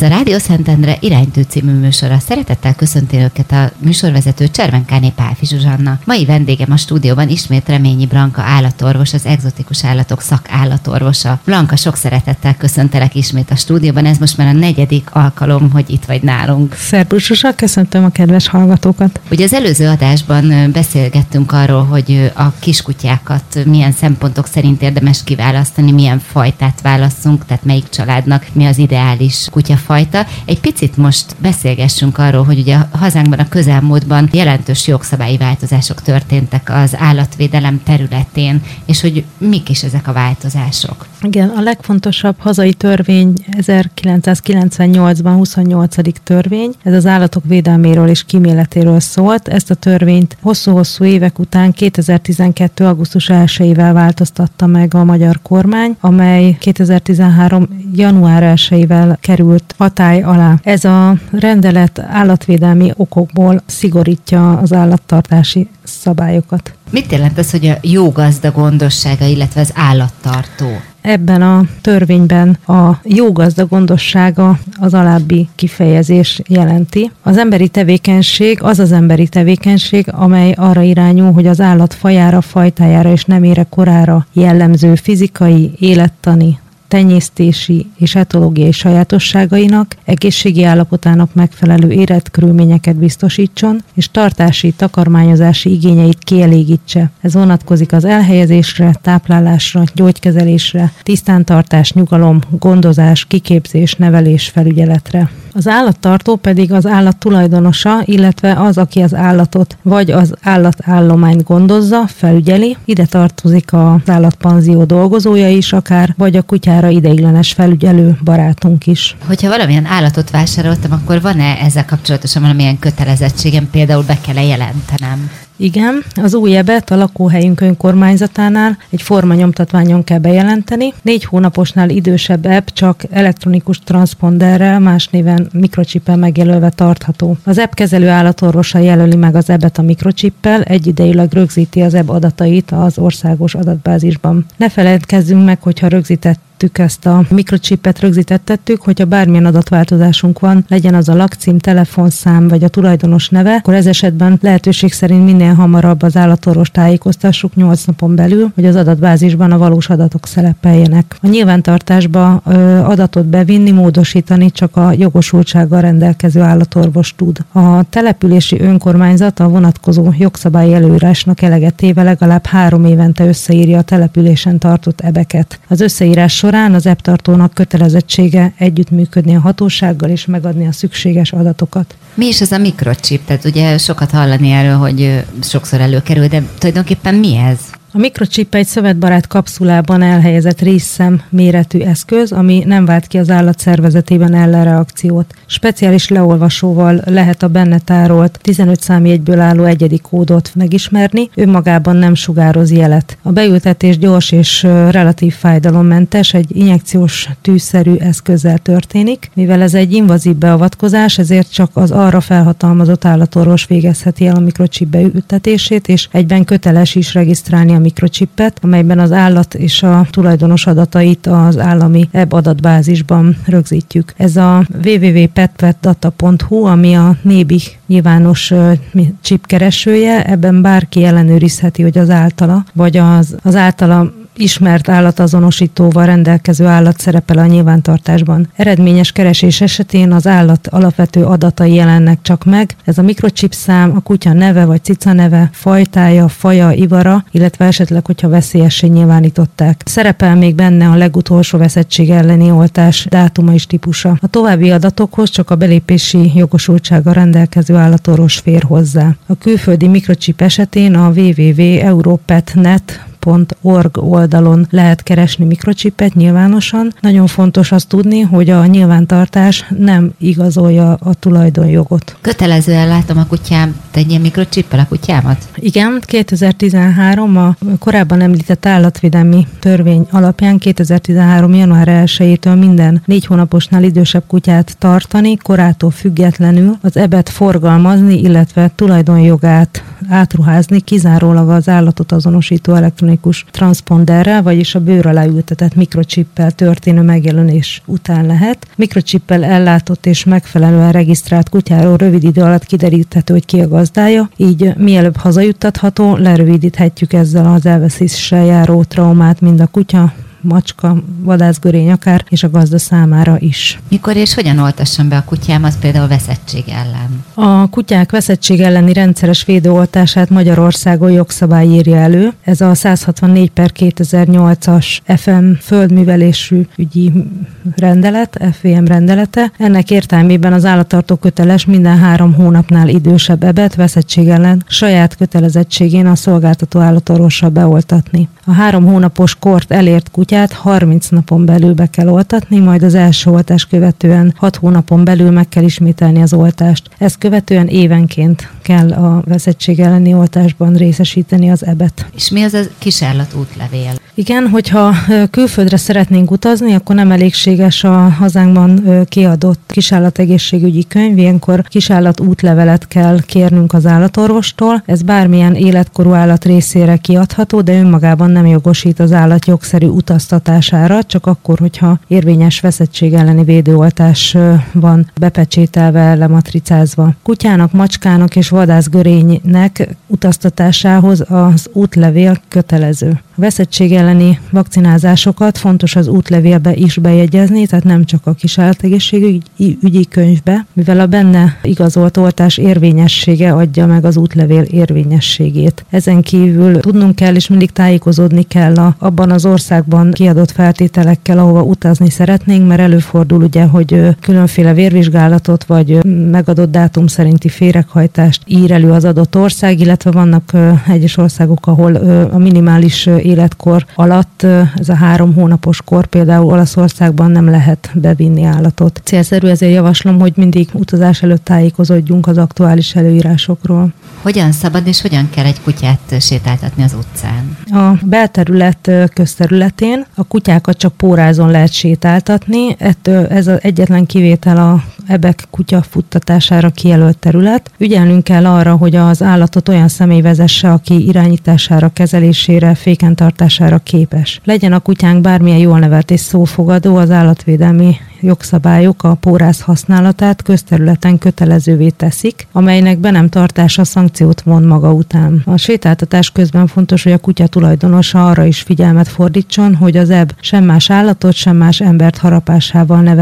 Ez a Rádió Szentendre iránytű című műsora. Szeretettel köszönti őket a műsorvezető Cservenkáné Pálfi Zsuzsanna. Mai vendégem a stúdióban ismét Reményi Blanka állatorvos, az egzotikus állatok szakállatorvosa. Blanka, sok szeretettel köszöntelek ismét a stúdióban. Ez most már a negyedik alkalom, hogy itt vagy nálunk. Szerbusz Zsuzsa, köszöntöm a kedves hallgatókat. Ugye az előző adásban beszélgettünk arról, hogy a kiskutyákat milyen szempontok szerint érdemes kiválasztani, milyen fajtát válaszunk, tehát melyik családnak mi az ideális kutyafajta. Egy picit most beszélgessünk arról, hogy ugye a hazánkban a közelmúltban jelentős jogszabályi változások történtek az állatvédelem területén, és hogy mik is ezek a változások. Igen, a legfontosabb hazai törvény 1998-ban 28. törvény, ez az állatok védelméről és kíméletéről szólt. Ezt a törvényt hosszú-hosszú évek után 2012. augusztus 1-ével változtatta meg a magyar kormány, amely 2013. január 1-ével került hatály alá. Ez a rendelet állatvédelmi okokból szigorítja az állattartási szabályokat. Mit jelent ez, hogy a jó gazda gondossága, illetve az állattartó? Ebben a törvényben a jó gazda gondossága az alábbi kifejezés jelenti. Az emberi tevékenység az az emberi tevékenység, amely arra irányul, hogy az állat fajára, fajtájára és nemére korára jellemző fizikai, élettani, tenyésztési és etológiai sajátosságainak, egészségi állapotának megfelelő életkörülményeket biztosítson, és tartási, takarmányozási igényeit kielégítse. Ez vonatkozik az elhelyezésre, táplálásra, gyógykezelésre, tisztántartás, nyugalom, gondozás, kiképzés, nevelés, felügyeletre. Az állattartó pedig az állat tulajdonosa, illetve az, aki az állatot vagy az állatállományt gondozza, felügyeli. Ide tartozik az állatpanzió dolgozója is akár, vagy a kutyára ideiglenes felügyelő barátunk is. Hogyha valamilyen állatot vásároltam, akkor van-e ezzel kapcsolatosan valamilyen kötelezettségem, például be kell jelentenem? Igen, az új ebet a lakóhelyünk önkormányzatánál egy formanyomtatványon kell bejelenteni. Négy hónaposnál idősebb app csak elektronikus transponderrel, más néven mikrocsippel megjelölve tartható. Az app kezelő állatorvosa jelöli meg az ebet a mikrocsippel, egyidejűleg rögzíti az app adatait az országos adatbázisban. Ne feledkezzünk meg, hogyha rögzített tettük ezt a mikrocsipet, rögzítettettük, hogyha bármilyen adatváltozásunk van, legyen az a lakcím, telefonszám vagy a tulajdonos neve, akkor ez esetben lehetőség szerint minél hamarabb az állatorvos tájékoztassuk 8 napon belül, hogy az adatbázisban a valós adatok szerepeljenek. A nyilvántartásba ö, adatot bevinni, módosítani csak a jogosultsággal rendelkező állatorvos tud. A települési önkormányzat a vonatkozó jogszabályi előírásnak elegetéve legalább három évente összeírja a településen tartott ebeket. Az összeírás során az EPTartónak kötelezettsége együttműködni a hatósággal és megadni a szükséges adatokat. Mi is ez a mikrochip? Tehát ugye sokat hallani erről, hogy sokszor előkerül, de tulajdonképpen mi ez? A mikrochip egy szövetbarát kapszulában elhelyezett részszem méretű eszköz, ami nem vált ki az állat szervezetében ellenreakciót. Speciális leolvasóval lehet a benne tárolt 15 számjegyből álló egyedi kódot megismerni, önmagában nem sugároz jelet. A beültetés gyors és relatív fájdalommentes, egy injekciós tűszerű eszközzel történik. Mivel ez egy invazív beavatkozás, ezért csak az arra felhatalmazott állatorvos végezheti el a mikrochip beültetését, és egyben köteles is regisztrálni a mikrocsipet, amelyben az állat és a tulajdonos adatait az állami EB adatbázisban rögzítjük. Ez a www.petvetdata.hu, ami a NÉBI nyilvános chip ebben bárki ellenőrizheti, hogy az általa, vagy az, az általa ismert állatazonosítóval rendelkező állat szerepel a nyilvántartásban. Eredményes keresés esetén az állat alapvető adatai jelennek csak meg. Ez a mikrochip szám, a kutya neve vagy cica neve, fajtája, faja, ivara, illetve esetleg, hogyha veszélyessé nyilvánították. Szerepel még benne a legutolsó veszettség elleni oltás dátuma és típusa. A további adatokhoz csak a belépési jogosultsága rendelkező állatorvos fér hozzá. A külföldi mikrochip esetén a www.europetnet Org oldalon lehet keresni mikrocsipet nyilvánosan. Nagyon fontos azt tudni, hogy a nyilvántartás nem igazolja a tulajdonjogot. Kötelezően látom a kutyám, egy ilyen mikrocsippel a kutyámat? Igen, 2013 a korábban említett állatvédelmi törvény alapján 2013. január 1-től minden négy hónaposnál idősebb kutyát tartani, korától függetlenül az ebet forgalmazni, illetve tulajdonjogát átruházni kizárólag az állatot azonosító elektronikus transponderrel, vagyis a bőr alá ültetett mikrocsippel történő megjelenés után lehet. Mikrocsippel ellátott és megfelelően regisztrált kutyáról rövid idő alatt kideríthető, hogy ki a gazdája, így mielőbb hazajuttatható, lerövidíthetjük ezzel az elveszéssel járó traumát mind a kutya, macska, vadászgörény akár, és a gazda számára is. Mikor és hogyan oltassam be a kutyámat például veszettség ellen? A kutyák veszettség elleni rendszeres védőoltását Magyarországon jogszabály írja elő. Ez a 164 per 2008-as FM földművelésű ügyi rendelet, FVM rendelete. Ennek értelmében az állattartó köteles minden három hónapnál idősebb ebet veszettség ellen saját kötelezettségén a szolgáltató állatorvossal beoltatni. A három hónapos kort elért kutyát 30 napon belül be kell oltatni, majd az első oltás követően 6 hónapon belül meg kell ismételni az oltást. Ezt követően évenként kell a veszettség elleni oltásban részesíteni az ebet. És mi az a kísérlet útlevél? Igen, hogyha külföldre szeretnénk utazni, akkor nem elégséges a hazánkban kiadott kisállategészségügyi könyv, ilyenkor kisállat útlevelet kell kérnünk az állatorvostól. Ez bármilyen életkorú állat részére kiadható, de önmagában nem jogosít az állat jogszerű utaztatására, csak akkor, hogyha érvényes veszettség elleni védőoltás van bepecsételve, lematricázva. Kutyának, macskának és vadászgörénynek utaztatásához az útlevél kötelező. A veszettség elleni vakcinázásokat fontos az útlevélbe is bejegyezni, tehát nem csak a kisállategészségügyi ügyi könyvbe, mivel a benne igazolt oltás érvényessége adja meg az útlevél érvényességét. Ezen kívül tudnunk kell és mindig tájékozódni kell a, abban az országban kiadott feltételekkel, ahova utazni szeretnénk, mert előfordul ugye, hogy különféle vérvizsgálatot vagy megadott dátum szerinti féreghajtást ír elő az adott ország, illetve vannak egyes országok, ahol a minimális életkor alatt, ez a három hónapos kor például Olaszországban nem lehet bevinni állatot. Célszerű ezért javaslom, hogy mindig utazás előtt tájékozódjunk az aktuális előírásokról. Hogyan szabad és hogyan kell egy kutyát sétáltatni az utcán? A belterület közterületén a kutyákat csak pórázon lehet sétáltatni, ettől ez az egyetlen kivétel a ebek kutya futtatására kijelölt terület. Ügyelnünk kell arra, hogy az állatot olyan személy vezesse, aki irányítására, kezelésére, féken tartására képes. Legyen a kutyánk bármilyen jól nevelt és szófogadó, az állatvédelmi jogszabályok a pórász használatát közterületen kötelezővé teszik, amelynek be nem tartása szankciót von maga után. A sétáltatás közben fontos, hogy a kutya tulajdonosa arra is figyelmet fordítson, hogy az ebb sem más állatot, sem más embert harapásával ne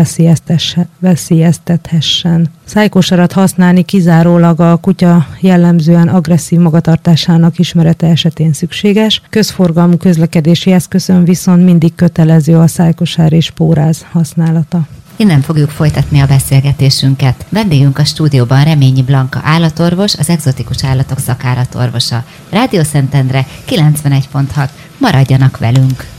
veszélyeztethessen. Szájkosarat használni kizárólag a kutya jellemzően agresszív magatartásának ismerete esetén szükséges. Közforgalmú közlekedési eszközön viszont mindig kötelező a szájkosár és póráz használata. Innen fogjuk folytatni a beszélgetésünket. Vendégünk a stúdióban Reményi Blanka állatorvos, az egzotikus állatok szakállatorvosa. Rádió Szentendre 91.6. Maradjanak velünk!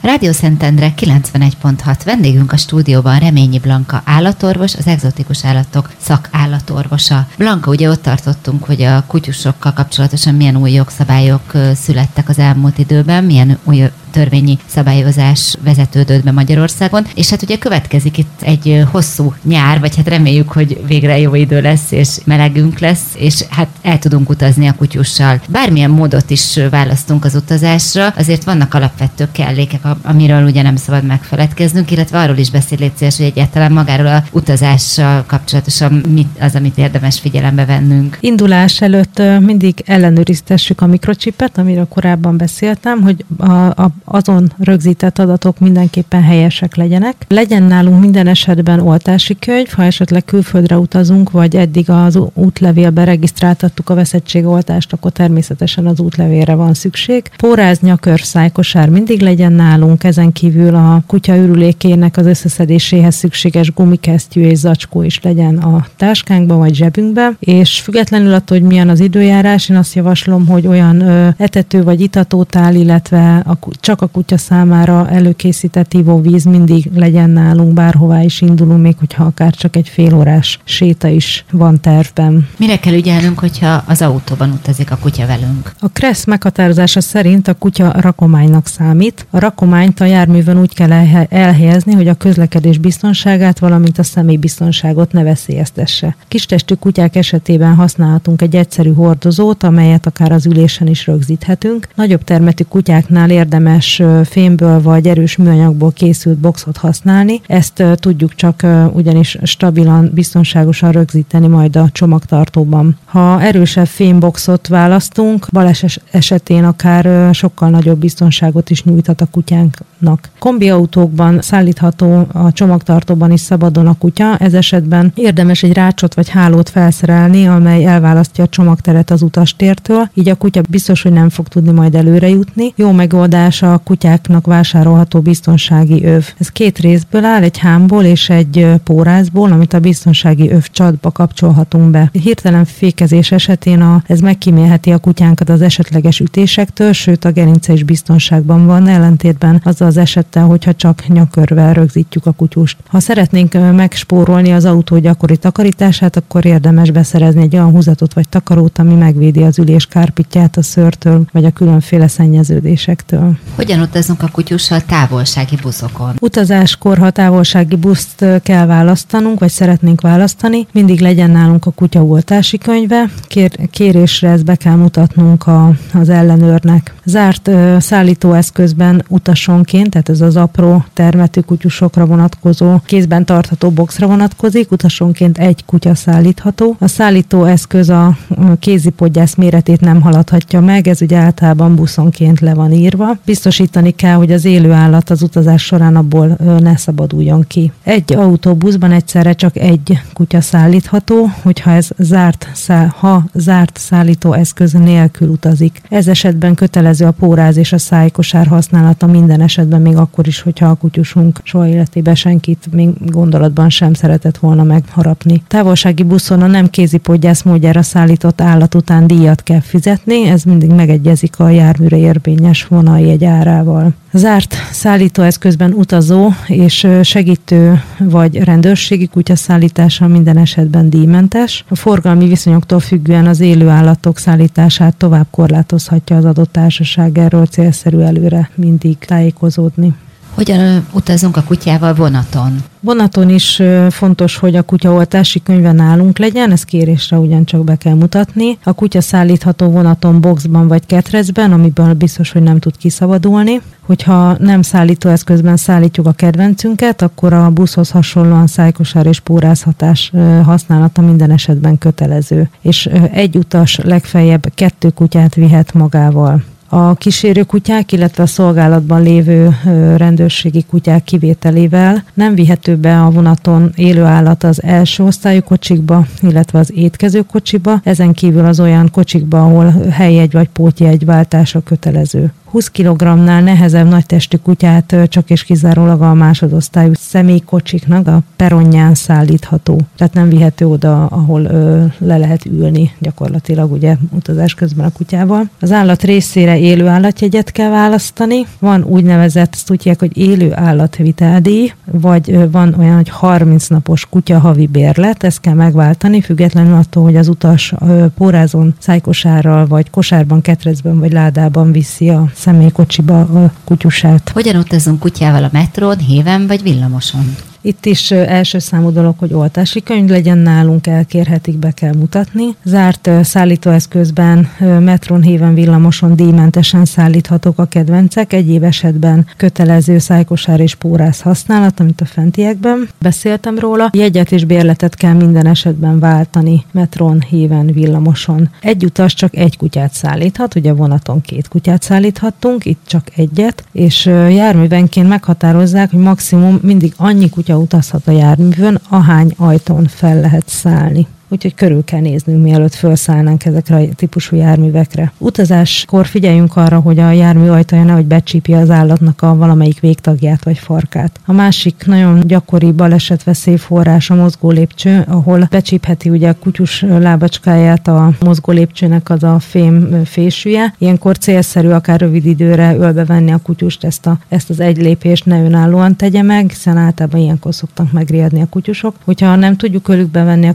Rádió Szentendre 91.6 vendégünk a stúdióban Reményi Blanka állatorvos, az egzotikus állatok szakállatorvosa. Blanka, ugye ott tartottunk, hogy a kutyusokkal kapcsolatosan milyen új jogszabályok születtek az elmúlt időben, milyen új törvényi szabályozás vezetődött be Magyarországon, és hát ugye következik itt egy hosszú nyár, vagy hát reméljük, hogy végre jó idő lesz, és melegünk lesz, és hát el tudunk utazni a kutyussal. Bármilyen módot is választunk az utazásra, azért vannak alapvető kellékek, amiről ugye nem szabad megfeledkeznünk, illetve arról is beszél hogy egyáltalán magáról a utazással kapcsolatosan mit az, amit érdemes figyelembe vennünk. Indulás előtt mindig ellenőriztessük a mikrocsipet, amiről korábban beszéltem, hogy a, a azon rögzített adatok mindenképpen helyesek legyenek. Legyen nálunk minden esetben oltási könyv, ha esetleg külföldre utazunk, vagy eddig az útlevélbe regisztráltattuk a veszettségoltást, akkor természetesen az útlevélre van szükség. Póráz, nyakör, szájkosár mindig legyen nálunk, ezen kívül a kutya ürülékének az összeszedéséhez szükséges gumikesztyű és zacskó is legyen a táskánkban vagy zsebünkben, és függetlenül attól, hogy milyen az időjárás, én azt javaslom, hogy olyan ö, etető vagy itatótál, illetve a csak a kutya számára előkészített ivóvíz mindig legyen nálunk, bárhová is indulunk, még hogyha akár csak egy fél órás séta is van tervben. Mire kell ügyelnünk, hogyha az autóban utazik a kutya velünk? A KRESZ meghatározása szerint a kutya rakománynak számít. A rakományt a járművön úgy kell elhelyezni, hogy a közlekedés biztonságát, valamint a személybiztonságot ne veszélyeztesse. Kistestű kutyák esetében használhatunk egy egyszerű hordozót, amelyet akár az ülésen is rögzíthetünk. Nagyobb termetű kutyáknál érdemes fémből vagy erős műanyagból készült boxot használni. Ezt tudjuk csak ugyanis stabilan, biztonságosan rögzíteni majd a csomagtartóban. Ha erősebb fémboxot választunk, baleset esetén akár sokkal nagyobb biztonságot is nyújthat a kutyánknak. Kombiautókban szállítható a csomagtartóban is szabadon a kutya, ez esetben érdemes egy rácsot vagy hálót felszerelni, amely elválasztja a csomagteret az utastértől, így a kutya biztos, hogy nem fog tudni majd előre jutni. Jó megoldás a kutyáknak vásárolható biztonsági öv. Ez két részből áll, egy hámból és egy pórázból, amit a biztonsági öv csatba kapcsolhatunk be. Hirtelen fékezés esetén a, ez megkímélheti a kutyánkat az esetleges ütésektől, sőt a gerince is biztonságban van, ellentétben azzal az esettel, hogyha csak nyakörvel rögzítjük a kutyust. Ha szeretnénk megspórolni az autó gyakori takarítását, akkor érdemes beszerezni egy olyan húzatot vagy takarót, ami megvédi az ülés kárpitját a szörtől, vagy a különféle szennyeződésektől. Hogyan utazunk a kutyussal távolsági buszokon? Utazáskor, ha távolsági buszt kell választanunk, vagy szeretnénk választani, mindig legyen nálunk a kutyaoltási könyve. Kér, kérésre ezt be kell mutatnunk a, az ellenőrnek. Zárt ö, szállítóeszközben utasonként, tehát ez az apró termetű kutyusokra vonatkozó kézben tartható boxra vonatkozik, utasonként egy kutya szállítható. A szállítóeszköz a kézipodgyász méretét nem haladhatja meg, ez ugye általában buszonként le van írva. Biztosítani kell, hogy az élő állat az utazás során abból ne szabaduljon ki. Egy autóbuszban egyszerre csak egy kutya szállítható, hogyha ez zárt, száll, ha zárt szállítóeszköz nélkül utazik. Ez esetben kötelező a póráz és a szájkosár használata minden esetben, még akkor is, hogyha a kutyusunk soha életében senkit még gondolatban sem szeretett volna megharapni. Távolsági buszon a nem kézipodgyász módjára szállított állat után díjat kell fizetni, ez mindig megegyezik a járműre érvényes vonaljegy árával. Zárt szállítóeszközben utazó és segítő vagy rendőrségi kutya szállítása minden esetben díjmentes. A forgalmi viszonyoktól függően az élő állatok szállítását tovább korlátozhatja az adott társaság, erről célszerű előre mindig tájékozódni. Hogyan utazunk a kutyával vonaton? Vonaton is fontos, hogy a kutyaoltási könyve nálunk legyen, ezt kérésre ugyancsak be kell mutatni. A kutya szállítható vonaton boxban vagy ketrecben, amiből biztos, hogy nem tud kiszabadulni. Hogyha nem szállítóeszközben szállítjuk a kedvencünket, akkor a buszhoz hasonlóan szájkosár és pórázhatás használata minden esetben kötelező. És egy utas legfeljebb kettő kutyát vihet magával. A kísérő kutyák, illetve a szolgálatban lévő rendőrségi kutyák kivételével nem vihető be a vonaton élő állat az első osztályú kocsikba, illetve az étkező kocsiba, ezen kívül az olyan kocsikba, ahol helyjegy vagy pótjegy váltása kötelező. 20 kg-nál nehezebb nagytestű kutyát csak és kizárólag a másodosztályú személykocsiknak a peronján szállítható. Tehát nem vihető oda, ahol ö, le lehet ülni gyakorlatilag ugye utazás közben a kutyával. Az állat részére élő állatjegyet kell választani. Van úgynevezett, azt tudják, hogy élő állatviteldíj, vagy ö, van olyan, hogy 30 napos kutya havi bérlet, ezt kell megváltani, függetlenül attól, hogy az utas ö, pórázon, szájkosárral, vagy kosárban, ketrecben, vagy ládában viszi a személykocsiba a kutyusát. Hogyan utazunk kutyával a metrón, héven vagy villamoson? Itt is első számú dolog, hogy oltási könyv legyen nálunk, elkérhetik, be kell mutatni. Zárt szállítóeszközben, metron, héven, villamoson díjmentesen szállíthatók a kedvencek, egyéb esetben kötelező szájkosár és pórász használat, amit a fentiekben beszéltem róla. Jegyet és bérletet kell minden esetben váltani metron, héven, villamoson. Egy utas csak egy kutyát szállíthat, ugye vonaton két kutyát szállíthattunk, itt csak egyet, és járművenként meghatározzák, hogy maximum mindig annyi kutya utazhat a járművön, ahány ajtón fel lehet szállni. Úgyhogy körül kell néznünk, mielőtt felszállnánk ezekre a típusú járművekre. Utazáskor figyeljünk arra, hogy a jármű ajtaja nehogy becsípje az állatnak a valamelyik végtagját vagy farkát. A másik nagyon gyakori balesetveszélyforrás a mozgó lépcső, ahol becsípheti ugye a kutyus lábacskáját a mozgó lépcsőnek az a fém fésűje. Ilyenkor célszerű akár rövid időre ölbe venni a kutyust, ezt, a, ezt az egy lépést ne önállóan tegye meg, hiszen általában ilyenkor szoktak megriadni a kutyusok. Hogyha nem tudjuk őlük bevenni a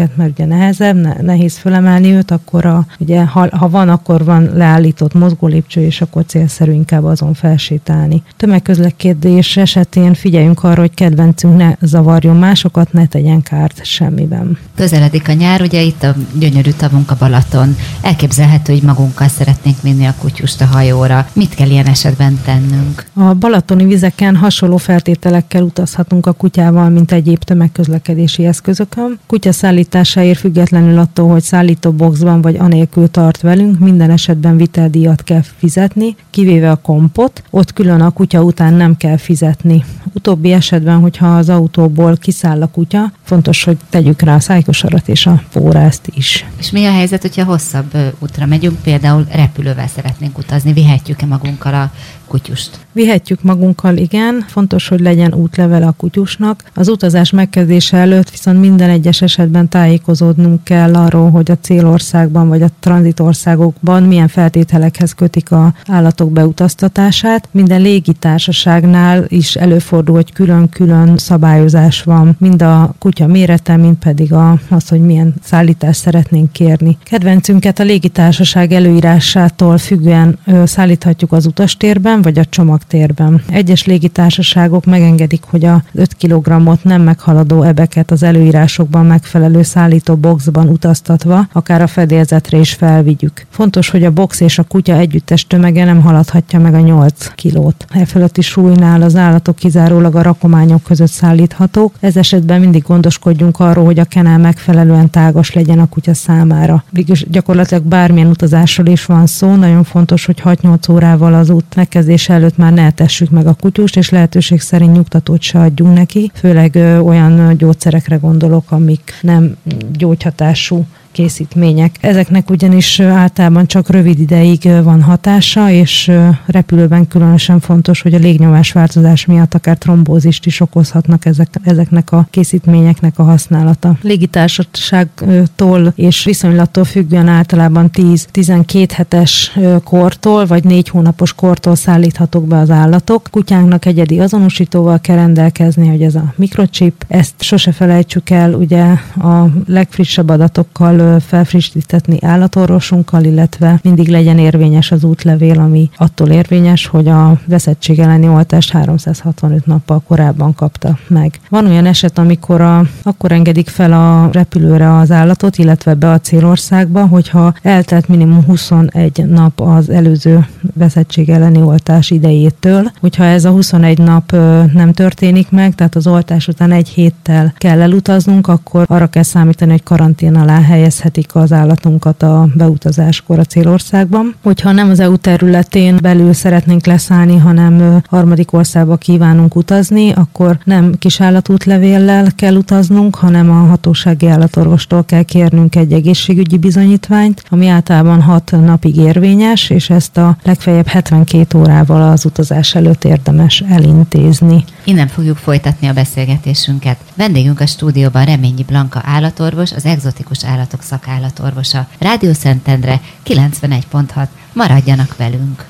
kedvencünket, mert ugye nehezebb, ne, nehéz fölemelni őt, akkor a, ugye, ha, ha van, akkor van leállított mozgó lépcső, és akkor célszerű inkább azon felsétálni. Tömegközlekedés esetén figyeljünk arra, hogy kedvencünk ne zavarjon másokat, ne tegyen kárt semmiben. Közeledik a nyár, ugye itt a gyönyörű tavunk a Balaton. Elképzelhető, hogy magunkkal szeretnénk vinni a kutyust a hajóra. Mit kell ilyen esetben tennünk? A balatoni vizeken hasonló feltételekkel utazhatunk a kutyával, mint egyéb tömegközlekedési eszközökön. Kutya szállításáért függetlenül attól, hogy szállító boxban vagy anélkül tart velünk, minden esetben viteldíjat kell fizetni, kivéve a kompot, ott külön a kutya után nem kell fizetni. Utóbbi esetben, hogyha az autóból kiszáll a kutya, fontos, hogy tegyük rá a szájkosarat és a pórázt is. És mi a helyzet, hogyha hosszabb útra megyünk, például repülővel szeretnénk utazni, vihetjük-e magunkkal a kutyust? Vihetjük magunkkal, igen. Fontos, hogy legyen útlevele a kutyusnak. Az utazás megkezdése előtt viszont minden egyes esetben tájékozódnunk kell arról, hogy a célországban vagy a tranzitországokban milyen feltételekhez kötik a állatok beutaztatását. Minden légitársaságnál is előfordul, hogy külön-külön szabályozás van, mind a kutya mérete, mind pedig a, az, hogy milyen szállítást szeretnénk kérni. Kedvencünket a légitársaság előírásától függően ö, szállíthatjuk az utastérben, vagy a csomagtérben. Egyes légitársaságok megengedik, hogy a 5 kg-ot nem meghaladó ebeket az előírásokban megfelelő szállító boxban utaztatva, akár a fedélzetre is felvigyük. Fontos, hogy a box és a kutya együttes tömege nem haladhatja meg a 8 kilót. E fölötti súlynál az állatok kizárólag a rakományok között szállíthatók, ez esetben mindig gondoskodjunk arról, hogy a kenál megfelelően tágas legyen a kutya számára. Végülis gyakorlatilag bármilyen utazásról is van szó, nagyon fontos, hogy 6-8 órával az út megkezdés étkezése előtt már ne etessük meg a kutyust, és lehetőség szerint nyugtatót se adjunk neki, főleg ö, olyan gyógyszerekre gondolok, amik nem gyógyhatású készítmények. Ezeknek ugyanis általában csak rövid ideig van hatása, és repülőben különösen fontos, hogy a légnyomás változás miatt akár trombózist is okozhatnak ezek, ezeknek a készítményeknek a használata. Légitársaságtól és viszonylattól függően általában 10-12 hetes kortól, vagy 4 hónapos kortól szállíthatók be az állatok. Kutyánknak egyedi azonosítóval kell rendelkezni, hogy ez a mikrochip. Ezt sose felejtsük el, ugye a legfrissebb adatokkal felfrissítetni állatorvosunkkal, illetve mindig legyen érvényes az útlevél, ami attól érvényes, hogy a veszettség elleni oltást 365 nappal korábban kapta meg. Van olyan eset, amikor a, akkor engedik fel a repülőre az állatot, illetve be a célországba, hogyha eltelt minimum 21 nap az előző veszettség elleni oltás idejétől. Hogyha ez a 21 nap nem történik meg, tehát az oltás után egy héttel kell elutaznunk, akkor arra kell számítani, hogy karantén alá helyez helyezhetik az állatunkat a beutazáskor a célországban. Hogyha nem az EU területén belül szeretnénk leszállni, hanem harmadik országba kívánunk utazni, akkor nem kis állatútlevéllel kell utaznunk, hanem a hatósági állatorvostól kell kérnünk egy egészségügyi bizonyítványt, ami általában 6 napig érvényes, és ezt a legfeljebb 72 órával az utazás előtt érdemes elintézni. Innen fogjuk folytatni a beszélgetésünket. Vendégünk a stúdióban Reményi Blanka állatorvos, az egzotikus állatok szakállatorvosa. Rádió Szentendre 91.6. Maradjanak velünk!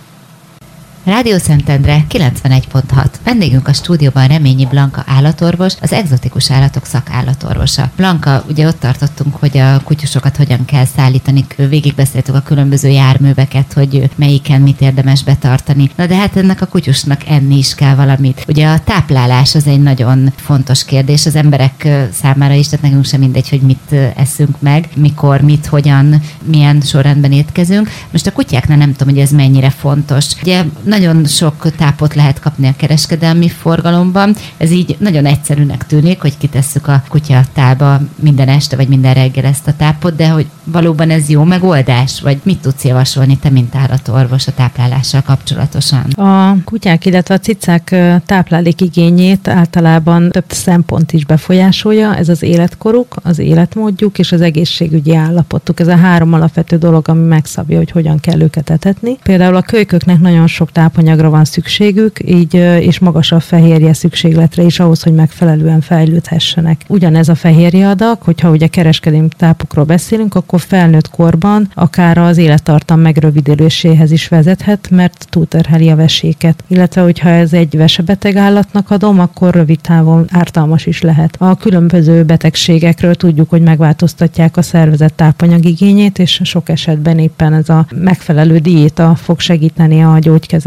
Rádió Szentendre 91.6. Vendégünk a stúdióban Reményi Blanka állatorvos, az egzotikus állatok szakállatorvosa. Blanka, ugye ott tartottunk, hogy a kutyusokat hogyan kell szállítani. Végigbeszéltük a különböző járműveket, hogy melyiken mit érdemes betartani. Na de hát ennek a kutyusnak enni is kell valamit. Ugye a táplálás az egy nagyon fontos kérdés az emberek számára is, tehát nekünk sem mindegy, hogy mit eszünk meg, mikor, mit, hogyan, milyen sorrendben étkezünk. Most a kutyáknál nem tudom, hogy ez mennyire fontos. Ugye nagyon sok tápot lehet kapni a kereskedelmi forgalomban. Ez így nagyon egyszerűnek tűnik, hogy kitesszük a kutya tába minden este vagy minden reggel ezt a tápot, de hogy valóban ez jó megoldás, vagy mit tudsz javasolni te, mint állatorvos a táplálással kapcsolatosan? A kutyák, illetve a cicák táplálékigényét általában több szempont is befolyásolja. Ez az életkoruk, az életmódjuk és az egészségügyi állapotuk. Ez a három alapvető dolog, ami megszabja, hogy hogyan kell őket etetni. Például a kölyköknek nagyon sok tápanyagra van szükségük, így és magas a fehérje szükségletre is ahhoz, hogy megfelelően fejlődhessenek. Ugyanez a fehérje adag, hogyha ugye kereskedelmi tápokról beszélünk, akkor felnőtt korban akár az élettartam megrövidüléséhez is vezethet, mert túlterheli a veséket. Illetve, hogyha ez egy vesebeteg állatnak adom, akkor rövid távon ártalmas is lehet. A különböző betegségekről tudjuk, hogy megváltoztatják a szervezet tápanyagigényét, és sok esetben éppen ez a megfelelő diéta fog segíteni a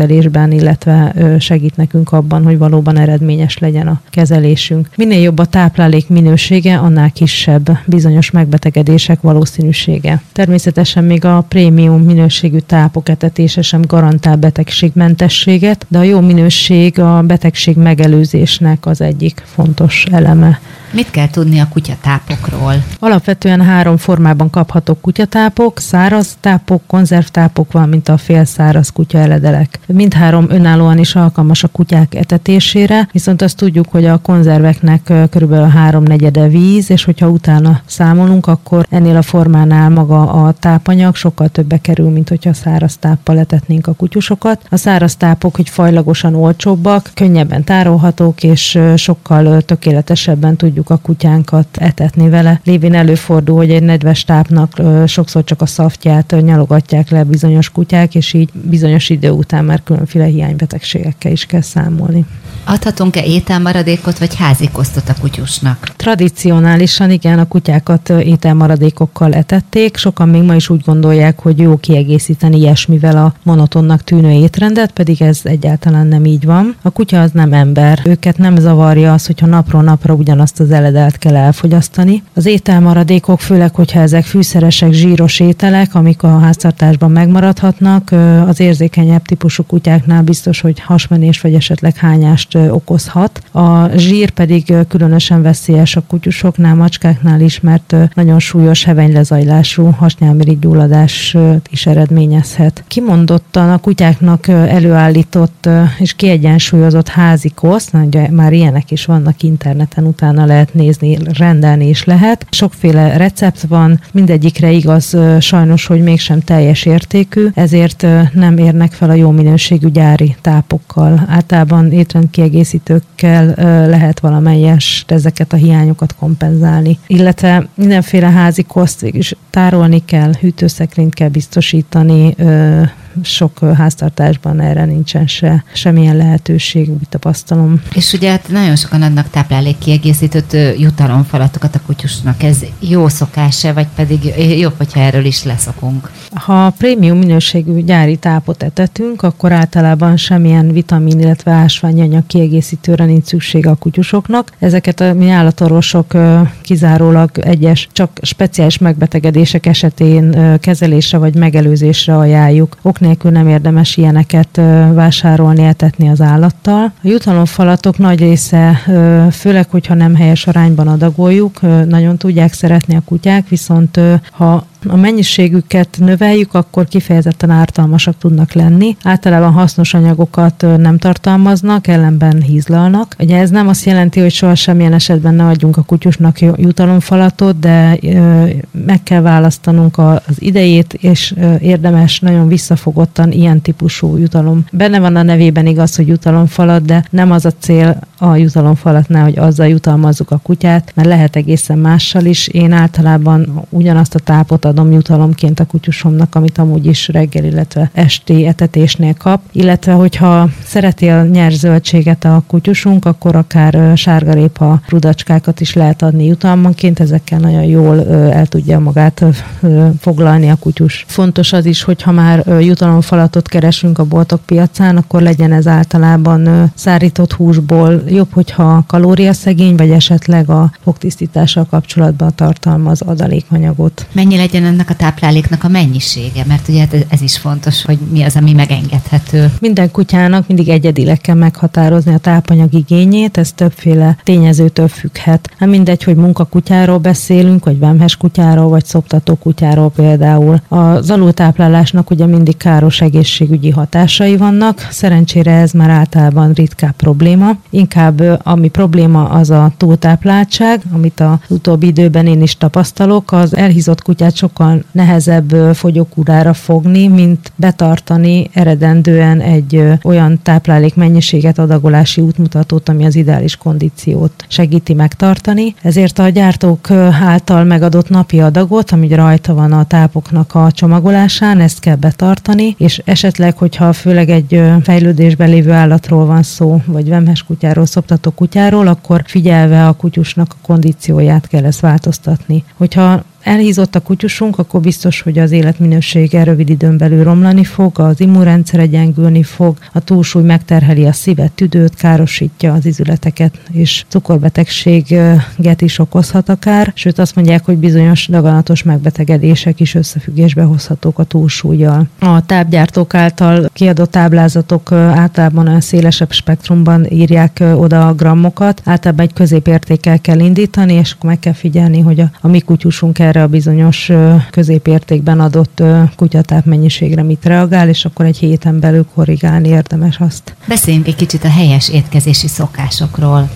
gyógykezelésben, illetve segít nekünk abban, hogy valóban eredményes legyen a kezelésünk. Minél jobb a táplálék minősége, annál kisebb bizonyos megbetegedések valószínűsége. Természetesen még a prémium minőségű tápok etetése sem garantál betegségmentességet, de a jó minőség a betegség megelőzésnek az egyik fontos eleme. Mit kell tudni a kutyatápokról? Alapvetően három formában kaphatók kutyatápok, száraz tápok, konzervtápok, valamint a félszáraz kutyaeledelek. Mindhárom önállóan is alkalmas a kutyák etetésére, viszont azt tudjuk, hogy a konzerveknek körülbelül háromnegyede víz, és hogyha utána számolunk, akkor ennél a formánál maga a tápanyag sokkal többe kerül, mint hogyha száraz táppal etetnénk a kutyusokat. A száraz tápok, hogy fajlagosan olcsóbbak, könnyebben tárolhatók, és sokkal tökéletesebben tudjuk tudjuk a kutyánkat etetni vele. Lévén előfordul, hogy egy nedves tápnak sokszor csak a szaftját nyalogatják le bizonyos kutyák, és így bizonyos idő után már különféle hiánybetegségekkel is kell számolni. Adhatunk-e ételmaradékot vagy házikosztot a kutyusnak? Tradicionálisan igen, a kutyákat ételmaradékokkal etették. Sokan még ma is úgy gondolják, hogy jó kiegészíteni ilyesmivel a monotonnak tűnő étrendet, pedig ez egyáltalán nem így van. A kutya az nem ember. Őket nem zavarja az, hogyha napról napra ugyanazt az eledelt kell elfogyasztani. Az ételmaradékok, főleg, hogyha ezek fűszeresek, zsíros ételek, amik a háztartásban megmaradhatnak, az érzékenyebb típusú kutyáknál biztos, hogy hasmenés vagy esetleg hányást okozhat. A zsír pedig különösen veszélyes a kutyusoknál, macskáknál is, mert nagyon súlyos hevenylezajlású hasnyálmirigy gyulladást is eredményezhet. Kimondottan a kutyáknak előállított és kiegyensúlyozott házi kosz, ugye már ilyenek is vannak interneten, utána lehet nézni, rendelni is lehet. Sokféle recept van, mindegyikre igaz sajnos, hogy mégsem teljes értékű, ezért nem érnek fel a jó minőségű gyári tápokkal. Általában étrendkiegészítőkkel lehet valamelyes ezeket a hiányokat kompenzálni. Illetve mindenféle házi koszt is tárolni kell, hűtőszekrényt kell biztosítani, sok háztartásban erre nincsen se, semmilyen lehetőség, úgy tapasztalom. És ugye hát nagyon sokan adnak táplálék kiegészítőt jutalomfalatokat a kutyusnak. Ez jó szokása, vagy pedig jobb, hogyha erről is leszokunk? Ha prémium minőségű gyári tápot etetünk, akkor általában semmilyen vitamin, illetve ásványanyag kiegészítőre nincs szükség a kutyusoknak. Ezeket a mi állatorvosok kizárólag egyes, csak speciális megbetegedések esetén kezelésre vagy megelőzésre ajánljuk. Ok nélkül nem érdemes ilyeneket vásárolni, etetni az állattal. A jutalomfalatok nagy része, főleg, hogyha nem helyes arányban adagoljuk, nagyon tudják szeretni a kutyák, viszont ha a mennyiségüket növeljük, akkor kifejezetten ártalmasak tudnak lenni. Általában hasznos anyagokat nem tartalmaznak, ellenben hízlalnak. Ugye ez nem azt jelenti, hogy soha semmilyen esetben ne adjunk a kutyusnak jutalomfalatot, de meg kell választanunk az idejét, és érdemes nagyon visszafogottan ilyen típusú jutalom. Benne van a nevében igaz, hogy jutalomfalat, de nem az a cél a jutalomfalatnál, hogy azzal jutalmazzuk a kutyát, mert lehet egészen mással is. Én általában ugyanazt a tápot adom jutalomként a kutyusomnak, amit amúgy is reggel, illetve esti etetésnél kap. Illetve, hogyha szereti a nyers zöldséget a kutyusunk, akkor akár sárgarépa rudacskákat is lehet adni jutalmanként, ezekkel nagyon jól el tudja magát foglalni a kutyus. Fontos az is, hogy ha már jutalomfalatot keresünk a boltok piacán, akkor legyen ez általában szárított húsból jobb, hogyha kalóriaszegény, vagy esetleg a fogtisztítással kapcsolatban tartalmaz adalékanyagot. Mennyi legyen ennek a tápláléknak a mennyisége? Mert ugye hát ez is fontos, hogy mi az, ami megengedhető. Minden kutyának mindig egyedileg kell meghatározni a tápanyag igényét, ez többféle tényezőtől függhet. Nem mindegy, hogy munkakutyáról beszélünk, vagy vemhes kutyáról, vagy szoptató kutyáról például. Az alultáplálásnak ugye mindig káros egészségügyi hatásai vannak, szerencsére ez már általában ritkább probléma. Inkább ami probléma az a túltápláltság, amit az utóbbi időben én is tapasztalok. Az elhízott kutyát sokkal nehezebb fogyókúrára fogni, mint betartani eredendően egy olyan táplálék mennyiséget, adagolási útmutatót, ami az ideális kondíciót segíti megtartani. Ezért a gyártók által megadott napi adagot, ami rajta van a tápoknak a csomagolásán, ezt kell betartani, és esetleg, hogyha főleg egy fejlődésben lévő állatról van szó, vagy vemhes kutyáról, szoptató kutyáról, akkor figyelve a kutyusnak a kondícióját kell ezt változtatni. Hogyha elhízott a kutyusunk, akkor biztos, hogy az életminősége rövid időn belül romlani fog, az immunrendszere gyengülni fog, a túlsúly megterheli a szívet, tüdőt, károsítja az izületeket, és cukorbetegséget is okozhat akár, sőt azt mondják, hogy bizonyos daganatos megbetegedések is összefüggésbe hozhatók a túlsúlyjal. A tápgyártók által kiadott táblázatok általában olyan szélesebb spektrumban írják oda a grammokat, általában egy középértékkel kell indítani, és akkor meg kell figyelni, hogy a, a mi kutyusunk erre a bizonyos középértékben adott kutyatáp mennyiségre mit reagál, és akkor egy héten belül korrigálni érdemes azt. Beszéljünk egy kicsit a helyes étkezési szokásokról.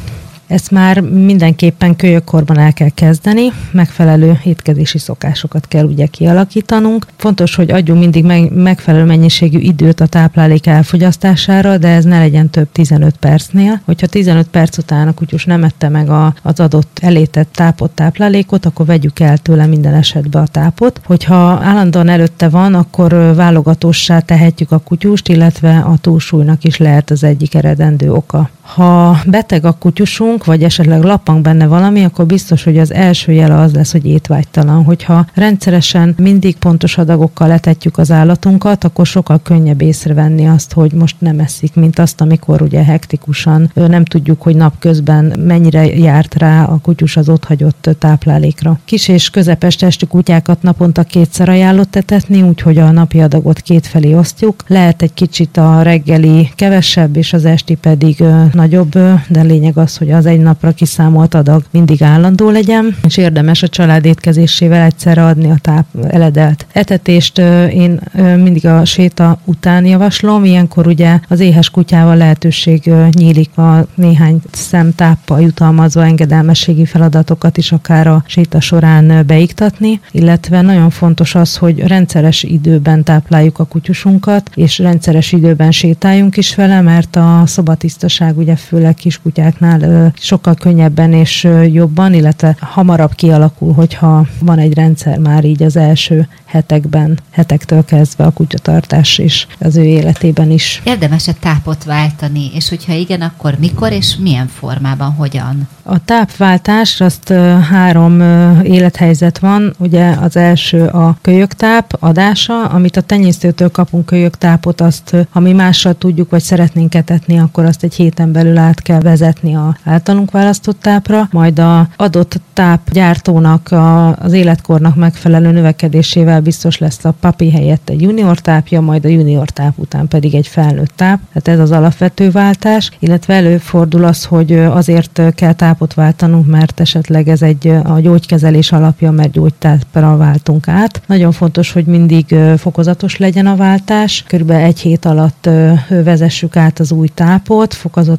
Ezt már mindenképpen kölyökkorban el kell kezdeni, megfelelő étkezési szokásokat kell ugye kialakítanunk. Fontos, hogy adjunk mindig meg, megfelelő mennyiségű időt a táplálék elfogyasztására, de ez ne legyen több 15 percnél. Hogyha 15 perc után a kutyus nem ette meg a, az adott elétett tápot, táplálékot, akkor vegyük el tőle minden esetben a tápot. Hogyha állandóan előtte van, akkor válogatossá tehetjük a kutyust, illetve a túlsúlynak is lehet az egyik eredendő oka. Ha beteg a kutyusunk, vagy esetleg lappang benne valami, akkor biztos, hogy az első jele az lesz, hogy étvágytalan. Hogyha rendszeresen mindig pontos adagokkal letetjük az állatunkat, akkor sokkal könnyebb észrevenni azt, hogy most nem eszik, mint azt, amikor ugye hektikusan nem tudjuk, hogy napközben mennyire járt rá a kutyus az otthagyott táplálékra. Kis és közepes testű kutyákat naponta kétszer ajánlott etetni, úgyhogy a napi adagot kétfelé osztjuk. Lehet egy kicsit a reggeli kevesebb, és az esti pedig nagyobb, de lényeg az, hogy az egy napra kiszámolt adag mindig állandó legyen, és érdemes a család étkezésével egyszerre adni a táp eledelt etetést. Én mindig a séta után javaslom, ilyenkor ugye az éhes kutyával lehetőség nyílik a néhány szem táppal jutalmazva engedelmességi feladatokat is akár a séta során beiktatni, illetve nagyon fontos az, hogy rendszeres időben tápláljuk a kutyusunkat, és rendszeres időben sétáljunk is vele, mert a szobatisztaság ugye főleg kiskutyáknál sokkal könnyebben és jobban, illetve hamarabb kialakul, hogyha van egy rendszer már így az első hetekben, hetektől kezdve a kutyatartás is az ő életében is. Érdemes-e tápot váltani, és hogyha igen, akkor mikor és milyen formában, hogyan? A tápváltás, azt három élethelyzet van. Ugye az első a kölyöktáp adása, amit a tenyésztőtől kapunk kölyöktápot, azt ha mi mással tudjuk, vagy szeretnénk etetni, akkor azt egy héten belül át kell vezetni a általunk választott tápra, majd a adott tápgyártónak a, az életkornak megfelelő növekedésével biztos lesz a papi helyett egy junior tápja, majd a junior táp után pedig egy felnőtt táp. Tehát ez az alapvető váltás, illetve előfordul az, hogy azért kell tápot váltanunk, mert esetleg ez egy a gyógykezelés alapja, mert gyógytápra váltunk át. Nagyon fontos, hogy mindig fokozatos legyen a váltás. Körülbelül egy hét alatt vezessük át az új tápot,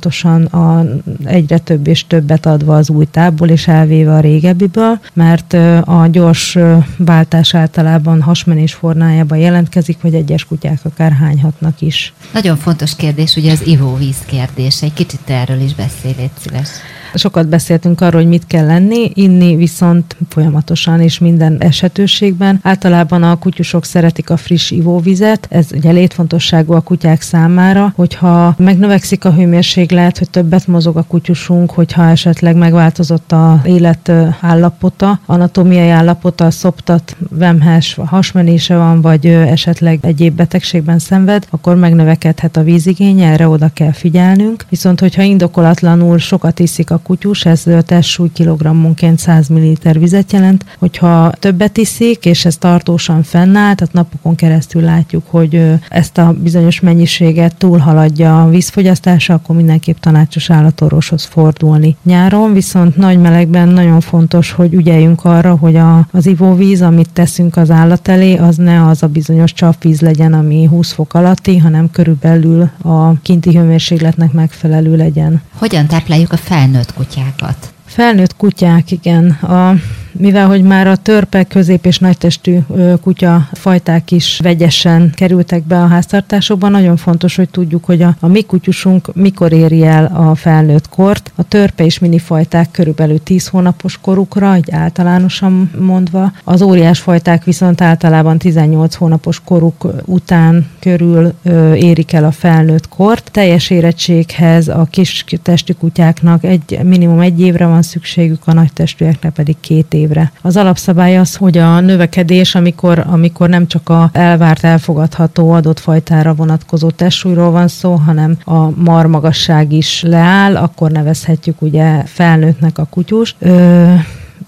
fokozatosan a, egyre több és többet adva az új tápból, és elvéve a régebbiből, mert a gyors váltás általában hasmenés formájában jelentkezik, vagy egyes kutyák akár hányhatnak is. Nagyon fontos kérdés, ugye az ivóvíz kérdés. Egy kicsit erről is beszélj, szíves. Sokat beszéltünk arról, hogy mit kell lenni, inni viszont folyamatosan és minden esetőségben. Általában a kutyusok szeretik a friss ivóvizet, ez ugye létfontosságú a kutyák számára, hogyha megnövekszik a hőmérséklet, lehet, hogy többet mozog a kutyusunk, hogyha esetleg megváltozott a élet állapota, anatómiai állapota, szoptat, vemhes, hasmenése van, vagy esetleg egyéb betegségben szenved, akkor megnövekedhet a vízigénye, erre oda kell figyelnünk. Viszont, hogyha indokolatlanul sokat iszik a kutyus, ez testsúly kilogrammonként 100 ml vizet jelent, hogyha többet iszik, és ez tartósan fennáll, tehát napokon keresztül látjuk, hogy ezt a bizonyos mennyiséget túlhaladja a vízfogyasztása, akkor mindenképp tanácsos állatorvoshoz fordulni. Nyáron viszont nagy melegben nagyon fontos, hogy ügyeljünk arra, hogy a, az ivóvíz, amit teszünk az állat elé, az ne az a bizonyos csapvíz legyen, ami 20 fok alatti, hanem körülbelül a kinti hőmérsékletnek megfelelő legyen. Hogyan tápláljuk a felnőtt kutyákat? Felnőtt kutyák, igen. A mivel hogy már a törpe, közép és nagytestű kutya fajták is vegyesen kerültek be a háztartásokban, nagyon fontos, hogy tudjuk, hogy a, a mi kutyusunk mikor éri el a felnőtt kort. A törpe és mini fajták körülbelül 10 hónapos korukra, egy általánosan mondva. Az óriás fajták viszont általában 18 hónapos koruk után körül ö, érik el a felnőtt kort. Teljes érettséghez a kis testű kutyáknak egy, minimum egy évre van szükségük, a nagy testűeknek pedig két év évre. Az alapszabály az, hogy a növekedés, amikor, amikor nem csak a elvárt, elfogadható adott fajtára vonatkozó testsúlyról van szó, hanem a marmagasság is leáll, akkor nevezhetjük ugye felnőttnek a kutyust. Ö,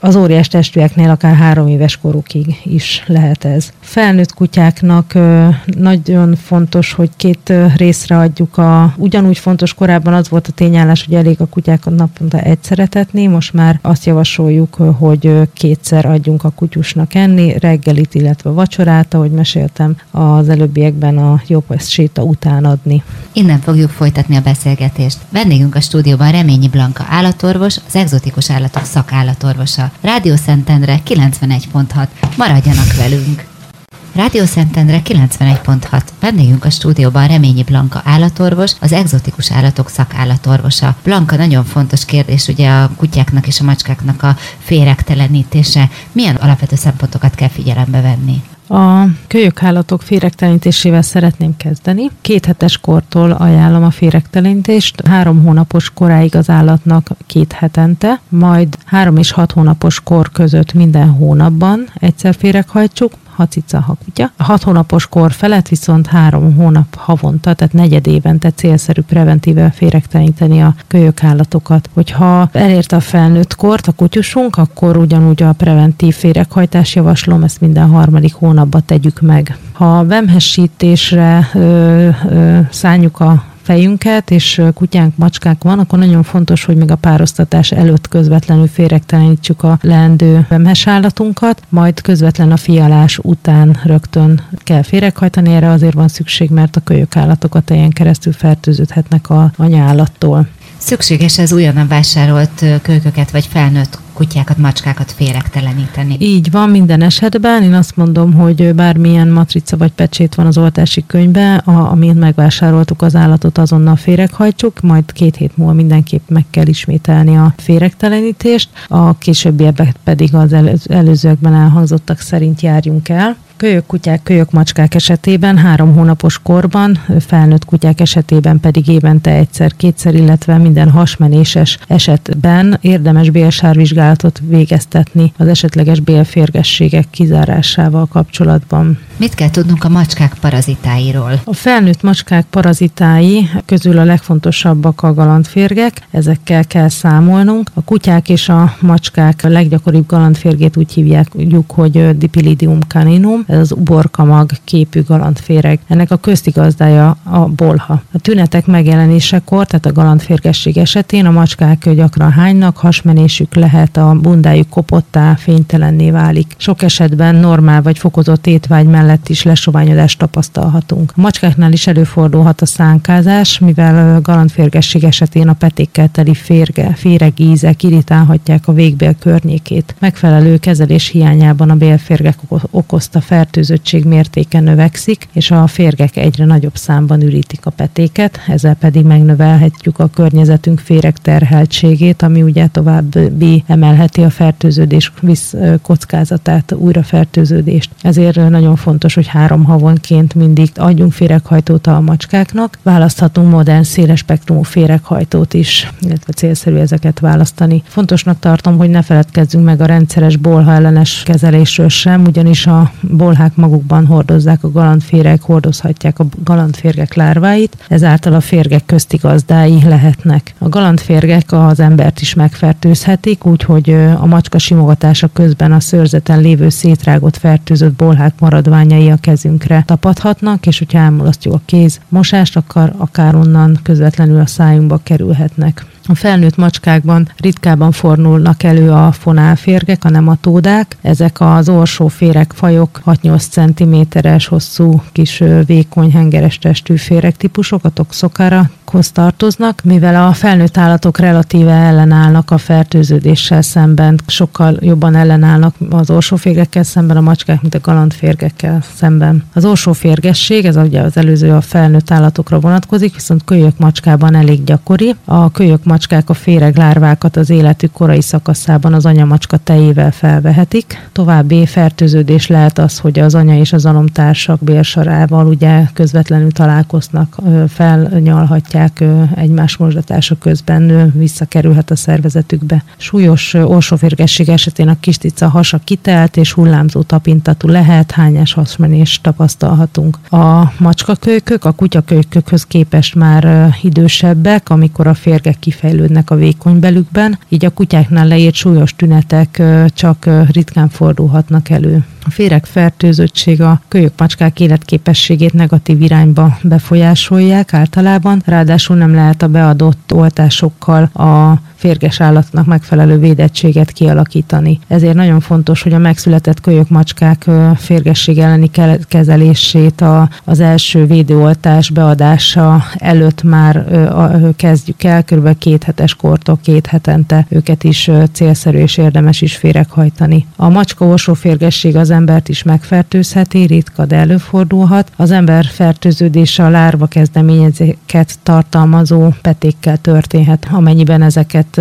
az óriás testűeknél akár három éves korukig is lehet ez. Felnőtt kutyáknak nagyon fontos, hogy két részre adjuk a... Ugyanúgy fontos korábban az volt a tényállás, hogy elég a kutyákat naponta egyszer etetni, most már azt javasoljuk, hogy kétszer adjunk a kutyusnak enni, reggelit, illetve vacsorát, ahogy meséltem az előbbiekben a jobb séta után adni. Innen fogjuk folytatni a beszélgetést. Vendégünk a stúdióban Reményi Blanka állatorvos, az egzotikus állatok szakállatorvosa. Rádió Szentendre 91.6. Maradjanak velünk! Rádió Szentendre 91.6. Vendégünk a stúdióban Reményi Blanka állatorvos, az egzotikus állatok szakállatorvosa. Blanka, nagyon fontos kérdés ugye a kutyáknak és a macskáknak a féregtelenítése. Milyen alapvető szempontokat kell figyelembe venni? A kölyökállatok féregtelenítésével szeretném kezdeni. Két hetes kortól ajánlom a féregtelenítést, három hónapos koráig az állatnak két hetente, majd három és hat hónapos kor között minden hónapban egyszer féreghajtsuk, ha cica, ha kutya. A hat hónapos kor felett viszont három hónap havonta, tehát negyed évente célszerű preventíve féregteleníteni a kölyök állatokat. Hogyha elérte a felnőtt kort a kutyusunk, akkor ugyanúgy a preventív féreghajtás javaslom, ezt minden harmadik hónapban tegyük meg. Ha vemhessítésre ö, ö, szálljuk a fejünket, és kutyánk, macskák van, akkor nagyon fontos, hogy még a párosztatás előtt közvetlenül féregtelenítsük a leendő mesállatunkat, majd közvetlen a fialás után rögtön kell féreghajtani, erre azért van szükség, mert a kölyök állatok a tejen keresztül fertőződhetnek a anyállattól. Szükséges ez újonnan vásárolt kölyköket vagy felnőtt kutyákat, macskákat féregteleníteni. Így van minden esetben. Én azt mondom, hogy bármilyen matrica vagy pecsét van az oltási könyvben, amint megvásároltuk az állatot, azonnal féreghajtsuk, majd két hét múlva mindenképp meg kell ismételni a féregtelenítést, a későbbiek pedig az előzőekben elhangzottak szerint járjunk el. Kölyök kutyák, kölyök macskák esetében három hónapos korban, felnőtt kutyák esetében pedig évente egyszer-kétszer, illetve minden hasmenéses esetben érdemes bélsárvizsgálatot végeztetni az esetleges bélférgességek kizárásával kapcsolatban. Mit kell tudnunk a macskák parazitáiról? A felnőtt macskák parazitái közül a legfontosabbak a galantférgek, ezekkel kell számolnunk. A kutyák és a macskák a leggyakoribb galantférgét úgy hívják, hogy Dipilidium caninum, ez az uborkamag képű galantféreg. Ennek a köztigazdája a bolha. A tünetek megjelenésekor, tehát a galantférgesség esetén a macskák gyakran hánynak, hasmenésük lehet, a bundájuk kopottá, fénytelenné válik. Sok esetben normál vagy fokozott étvágy mellett is lesoványodást tapasztalhatunk. A macskáknál is előfordulhat a szánkázás, mivel galantférgesség esetén a petékkel teli férge, féregízek irritálhatják a végbél környékét. Megfelelő kezelés hiányában a bélférgek okozta fel fertőzöttség mértéke növekszik, és a férgek egyre nagyobb számban ürítik a petéket, ezzel pedig megnövelhetjük a környezetünk féreg terheltségét, ami ugye további emelheti a fertőződés visz kockázatát, újrafertőződést. Ezért nagyon fontos, hogy három havonként mindig adjunk féreghajtót a macskáknak. Választhatunk modern, széles spektrumú féreghajtót is, illetve célszerű ezeket választani. Fontosnak tartom, hogy ne feledkezzünk meg a rendszeres bolha ellenes kezelésről sem, ugyanis a bolhák magukban hordozzák a galantféreg, hordozhatják a galantférgek lárváit, ezáltal a férgek közti gazdái lehetnek. A galantférgek az embert is megfertőzhetik, úgyhogy a macska simogatása közben a szőrzeten lévő szétrágott fertőzött bolhák maradványai a kezünkre tapadhatnak, és hogyha elmulasztjuk a kéz mosást, akkor akár onnan közvetlenül a szájunkba kerülhetnek. A felnőtt macskákban ritkában fordulnak elő a fonálférgek, a nematódák. Ezek az orsóférek fajok 6-8 cm-es hosszú, kis vékony, hengeres testű féreg típusok, a toxokára tartoznak, mivel a felnőtt állatok relatíve ellenállnak a fertőződéssel szemben, sokkal jobban ellenállnak az orsóférgekkel szemben a macskák, mint a galantférgekkel szemben. Az orsóférgesség, ez ugye az előző a felnőtt állatokra vonatkozik, viszont kölyök macskában elég gyakori. A kölyök macskák a féreg lárvákat az életük korai szakaszában az anyamacska tejével felvehetik. További fertőződés lehet az, hogy az anya és az alomtársak bélsarával ugye közvetlenül találkoznak, felnyalhatják egymás mozgatása közben, visszakerülhet a szervezetükbe. Súlyos orsóférgesség esetén a kistica hasa kitelt és hullámzó tapintatú lehet, hányás hasmenés tapasztalhatunk. A macskakölykök a kutyakölykökhöz képest már idősebbek, amikor a férgek kifejezetten kifejlődnek a vékony belükben, így a kutyáknál leírt súlyos tünetek csak ritkán fordulhatnak elő. A féreg fertőzöttség a kölyök macskák életképességét negatív irányba befolyásolják általában, ráadásul nem lehet a beadott oltásokkal a férges állatnak megfelelő védettséget kialakítani. Ezért nagyon fontos, hogy a megszületett kölyök macskák férgesség elleni kezelését a, az első védőoltás beadása előtt már kezdjük el, kb. két hetes kortól két hetente őket is célszerű és érdemes is féreghajtani. A macska férgesség az embert is megfertőzheti, ritka, de előfordulhat. Az ember fertőződése a lárva kezdeményezéket tartalmazó petékkel történhet, amennyiben ezeket,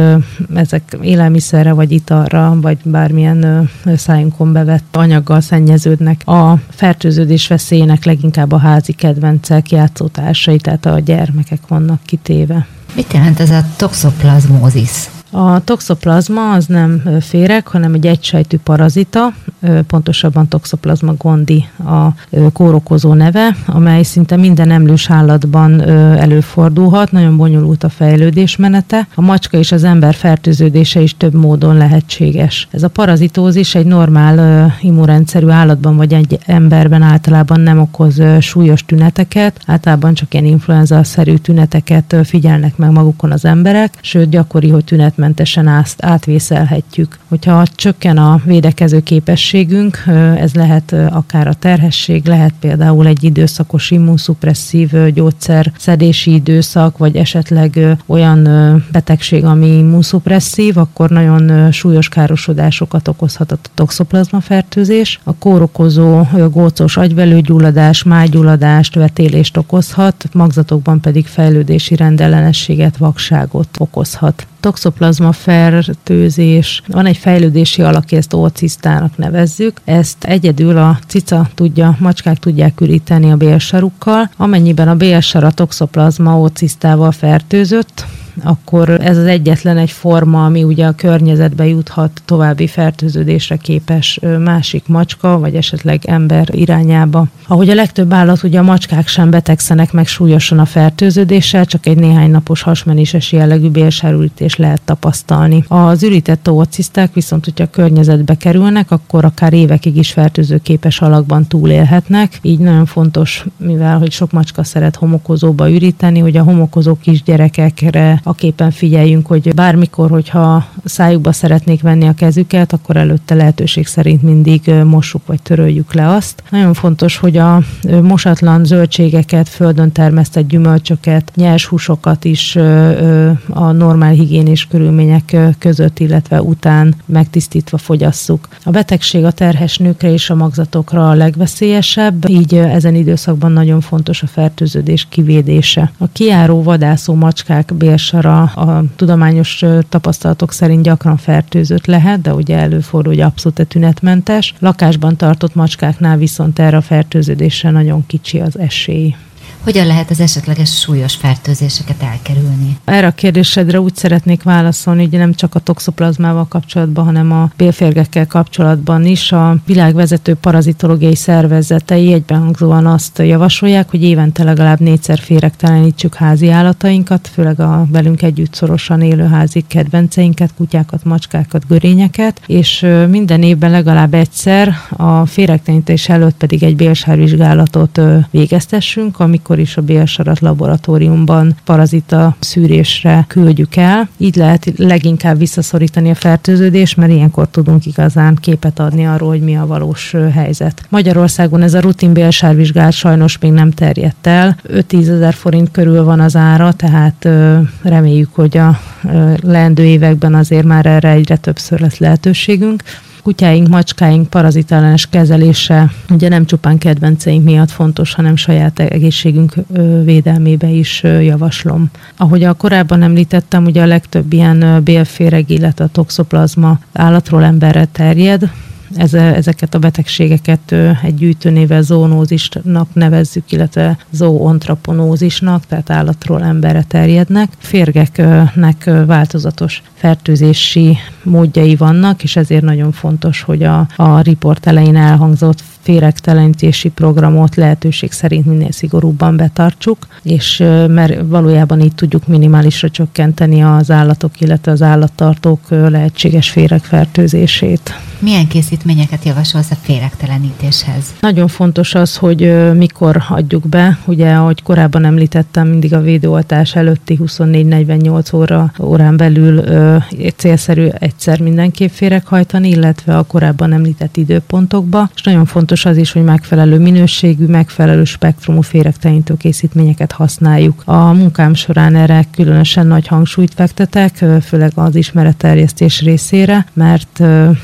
ezek élelmiszerre, vagy italra, vagy bármilyen szájunkon bevett anyaggal szennyeződnek. A fertőződés veszélyének leginkább a házi kedvencek, játszótársai, tehát a gyermekek vannak kitéve. Mit jelent ez a toxoplazmózis? A toxoplazma az nem féreg, hanem egy egysejtű parazita, pontosabban toxoplazma gondi a kórokozó neve, amely szinte minden emlős állatban előfordulhat, nagyon bonyolult a fejlődés menete. A macska és az ember fertőződése is több módon lehetséges. Ez a parazitózis egy normál immunrendszerű állatban vagy egy emberben általában nem okoz súlyos tüneteket, általában csak ilyen influenza-szerű tüneteket figyelnek meg magukon az emberek, sőt gyakori, hogy tünet zöggenőmentesen át, átvészelhetjük. Hogyha csökken a védekező képességünk, ez lehet akár a terhesség, lehet például egy időszakos immunszupresszív gyógyszer szedési időszak, vagy esetleg olyan betegség, ami immunszupresszív, akkor nagyon súlyos károsodásokat okozhat a toxoplazma fertőzés. A kórokozó gócos agyvelőgyulladás, májgyulladást, vetélést okozhat, magzatokban pedig fejlődési rendellenességet, vakságot okozhat toxoplazma fertőzés, van egy fejlődési alak, ezt ócisztának nevezzük. Ezt egyedül a cica tudja, macskák tudják üríteni a bélsarukkal. Amennyiben a bélsar a toxoplazma ócisztával fertőzött, akkor ez az egyetlen egy forma, ami ugye a környezetbe juthat további fertőződésre képes másik macska, vagy esetleg ember irányába. Ahogy a legtöbb állat, ugye a macskák sem betegszenek meg súlyosan a fertőződéssel, csak egy néhány napos hasmenéses jellegű bélsárülítés lehet tapasztalni. Az ürített óciszták viszont, hogyha a környezetbe kerülnek, akkor akár évekig is fertőzőképes alakban túlélhetnek. Így nagyon fontos, mivel hogy sok macska szeret homokozóba üríteni, hogy a homokozó kisgyerekekre a képen figyeljünk, hogy bármikor, hogyha szájukba szeretnék venni a kezüket, akkor előtte lehetőség szerint mindig mossuk vagy töröljük le azt. Nagyon fontos, hogy a mosatlan zöldségeket, földön termesztett gyümölcsöket, nyers húsokat is a normál higiénés körülmények között, illetve után megtisztítva fogyasszuk. A betegség a terhes nőkre és a magzatokra a legveszélyesebb, így ezen időszakban nagyon fontos a fertőződés kivédése. A kiáró vadászó macskák bélsa bélsara a tudományos tapasztalatok szerint gyakran fertőzött lehet, de ugye előfordul, hogy abszolút tünetmentes. Lakásban tartott macskáknál viszont erre a fertőződésre nagyon kicsi az esély. Hogyan lehet az esetleges súlyos fertőzéseket elkerülni? Erre a kérdésedre úgy szeretnék válaszolni, hogy nem csak a toxoplazmával kapcsolatban, hanem a bélférgekkel kapcsolatban is. A világ vezető parazitológiai szervezetei egybenhangzóan azt javasolják, hogy évente legalább négyszer féregtelenítsük házi állatainkat, főleg a velünk együtt szorosan élő házi kedvenceinket, kutyákat, macskákat, görényeket, és minden évben legalább egyszer a féregtelenítés előtt pedig egy bélsárvizsgálatot végeztessünk, amikor akkor is a bélsarat laboratóriumban parazita szűrésre küldjük el. Így lehet leginkább visszaszorítani a fertőződést, mert ilyenkor tudunk igazán képet adni arról, hogy mi a valós helyzet. Magyarországon ez a rutin bélsárvizsgálat sajnos még nem terjedt el. 5-10 ezer forint körül van az ára, tehát reméljük, hogy a leendő években azért már erre egyre többször lesz lehetőségünk kutyáink, macskáink parazitálenes kezelése ugye nem csupán kedvenceink miatt fontos, hanem saját egészségünk védelmébe is javaslom. Ahogy a korábban említettem, ugye a legtöbb ilyen bélféreg, illetve a toxoplazma állatról emberre terjed, ezeket a betegségeket egy gyűjtőnével zoonózisnak nevezzük, illetve zoontraponózisnak, tehát állatról emberre terjednek. Férgeknek változatos fertőzési módjai vannak, és ezért nagyon fontos, hogy a, a riport elején elhangzott féregtelenítési programot lehetőség szerint minél szigorúbban betartsuk, és mert valójában így tudjuk minimálisra csökkenteni az állatok, illetve az állattartók lehetséges féregfertőzését. Milyen készítményeket javasolsz a féregtelenítéshez? Nagyon fontos az, hogy mikor adjuk be. Ugye, ahogy korábban említettem, mindig a védőoltás előtti 24-48 óra órán belül célszerű egyszer mindenképp féreghajtani, illetve a korábban említett időpontokba. És nagyon fontos az is, hogy megfelelő minőségű, megfelelő spektrumú féregtelenítő készítményeket használjuk. A munkám során erre különösen nagy hangsúlyt fektetek, főleg az ismeretterjesztés részére, mert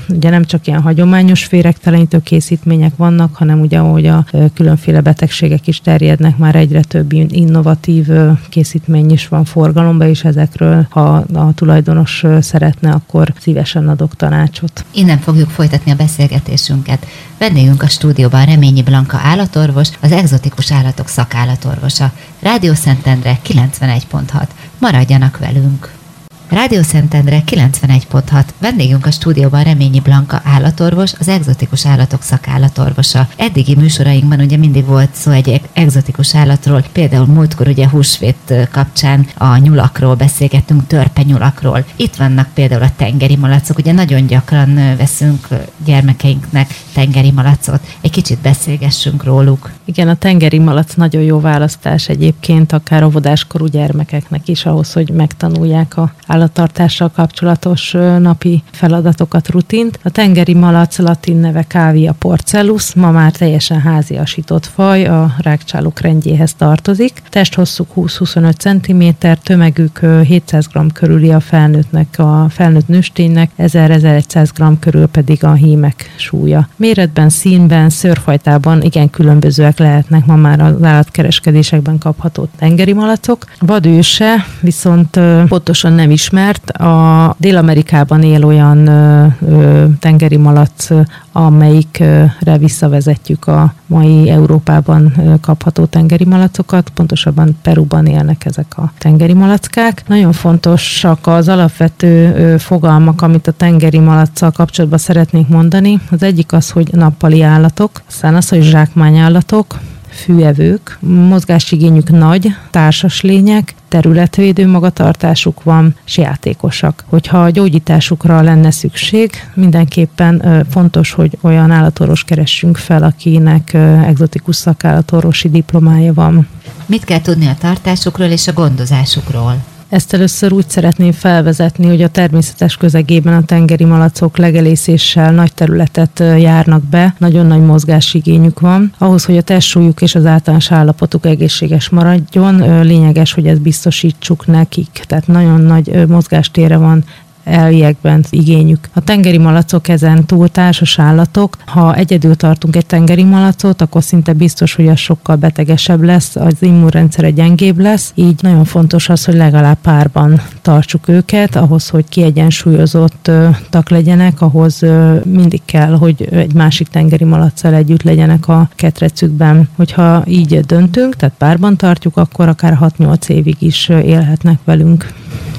ugye nem csak ilyen hagyományos féregtelenítő készítmények vannak, hanem ugye ahogy a különféle betegségek is terjednek, már egyre több innovatív készítmény is van forgalomban, és ezekről, ha a tulajdonos szeretne, akkor szívesen adok tanácsot. Innen fogjuk folytatni a beszélgetésünket. Vendégünk a stúdióban Reményi Blanka állatorvos, az egzotikus állatok szakállatorvosa. Rádió Szentendre 91.6. Maradjanak velünk! Rádió Szentendre 91.6. Vendégünk a stúdióban Reményi Blanka állatorvos, az egzotikus állatok szakállatorvosa. Eddigi műsorainkban ugye mindig volt szó egy egzotikus állatról, például múltkor ugye húsvét kapcsán a nyulakról beszélgettünk, törpenyulakról. Itt vannak például a tengeri malacok, ugye nagyon gyakran veszünk gyermekeinknek tengeri malacot. Egy kicsit beszélgessünk róluk. Igen, a tengeri malac nagyon jó választás egyébként, akár óvodáskorú gyermekeknek is, ahhoz, hogy megtanulják a állattartással kapcsolatos napi feladatokat, rutint. A tengeri malac latin neve Cavia porcellus, ma már teljesen háziasított faj, a rákcsálók rendjéhez tartozik. Testhosszuk 20-25 cm, tömegük 700 g körüli a felnőttnek, a felnőtt nősténynek, 1000-1100 g körül pedig a hímek súlya. Méretben, színben, szőrfajtában igen különbözőek lehetnek ma már az állatkereskedésekben kapható tengeri malacok. Vadőse viszont pontosan nem ismert. A Dél-Amerikában él olyan ö, ö, tengeri malac, amelyikre visszavezetjük a mai Európában kapható tengeri malacokat, pontosabban Peruban élnek ezek a tengeri malackák. Nagyon fontosak az alapvető fogalmak, amit a tengeri malaccal kapcsolatban szeretnék mondani. Az egyik az, hogy nappali állatok, aztán az, hogy zsákmányállatok, fűevők, mozgásigényük nagy, társas lények, területvédő magatartásuk van, és játékosak. Hogyha a gyógyításukra lenne szükség, mindenképpen fontos, hogy olyan állatorvos keressünk fel, akinek egzotikus szakállatorvosi diplomája van. Mit kell tudni a tartásukról és a gondozásukról? Ezt először úgy szeretném felvezetni, hogy a természetes közegében a tengeri malacok legelészéssel nagy területet járnak be, nagyon nagy mozgásigényük van. Ahhoz, hogy a testsúlyuk és az általános állapotuk egészséges maradjon, lényeges, hogy ezt biztosítsuk nekik. Tehát nagyon nagy mozgástere van elviekben igényük. A tengeri malacok ezen túl társas állatok. Ha egyedül tartunk egy tengeri malacot, akkor szinte biztos, hogy az sokkal betegesebb lesz, az immunrendszere gyengébb lesz, így nagyon fontos az, hogy legalább párban tartsuk őket, ahhoz, hogy kiegyensúlyozottak legyenek, ahhoz mindig kell, hogy egy másik tengeri malaccal együtt legyenek a ketrecükben. Hogyha így döntünk, tehát párban tartjuk, akkor akár 6-8 évig is élhetnek velünk.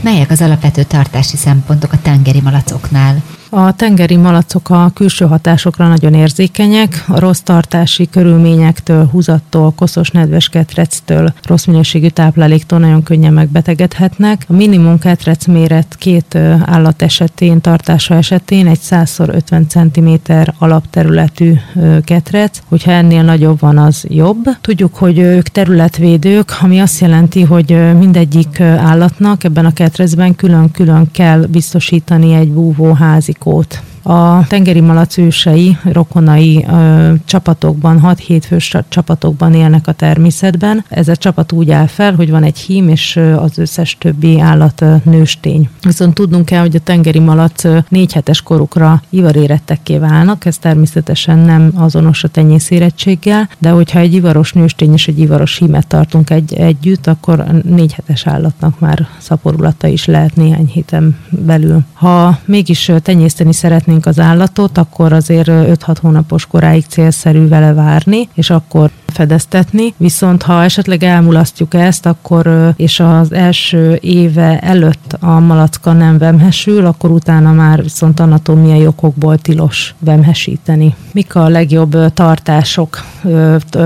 Melyek az alapvető tartási szempontok a tengeri malacoknál? A tengeri malacok a külső hatásokra nagyon érzékenyek, a rossz tartási körülményektől, húzattól, koszos nedves ketrectől, rossz minőségű tápláléktól nagyon könnyen megbetegedhetnek. A minimum ketrec méret két állat esetén, tartása esetén egy 100x50 cm alapterületű ketrec, hogyha ennél nagyobb van, az jobb. Tudjuk, hogy ők területvédők, ami azt jelenti, hogy mindegyik állatnak ebben a ketrecben külön-külön kell biztosítani egy búvóházi kót. A tengeri malac ősei, rokonai ö, csapatokban, 6-7 fős csapatokban élnek a természetben. Ez a csapat úgy áll fel, hogy van egy hím, és az összes többi állat nőstény. Viszont tudnunk kell, hogy a tengeri malac 4 hetes korukra ivarérettekké válnak, ez természetesen nem azonos a tenyészérettséggel, de hogyha egy ivaros nőstény és egy ivaros hímet tartunk egy, együtt, akkor 4 hetes állatnak már szaporulata is lehet néhány héten belül. Ha mégis tenyészteni szeretnénk szeretnénk az állatot, akkor azért 5-6 hónapos koráig célszerű vele várni, és akkor fedeztetni, viszont ha esetleg elmulasztjuk ezt, akkor és az első éve előtt a malacka nem vemhesül, akkor utána már viszont anatómiai okokból tilos vemhesíteni. Mik a legjobb tartások,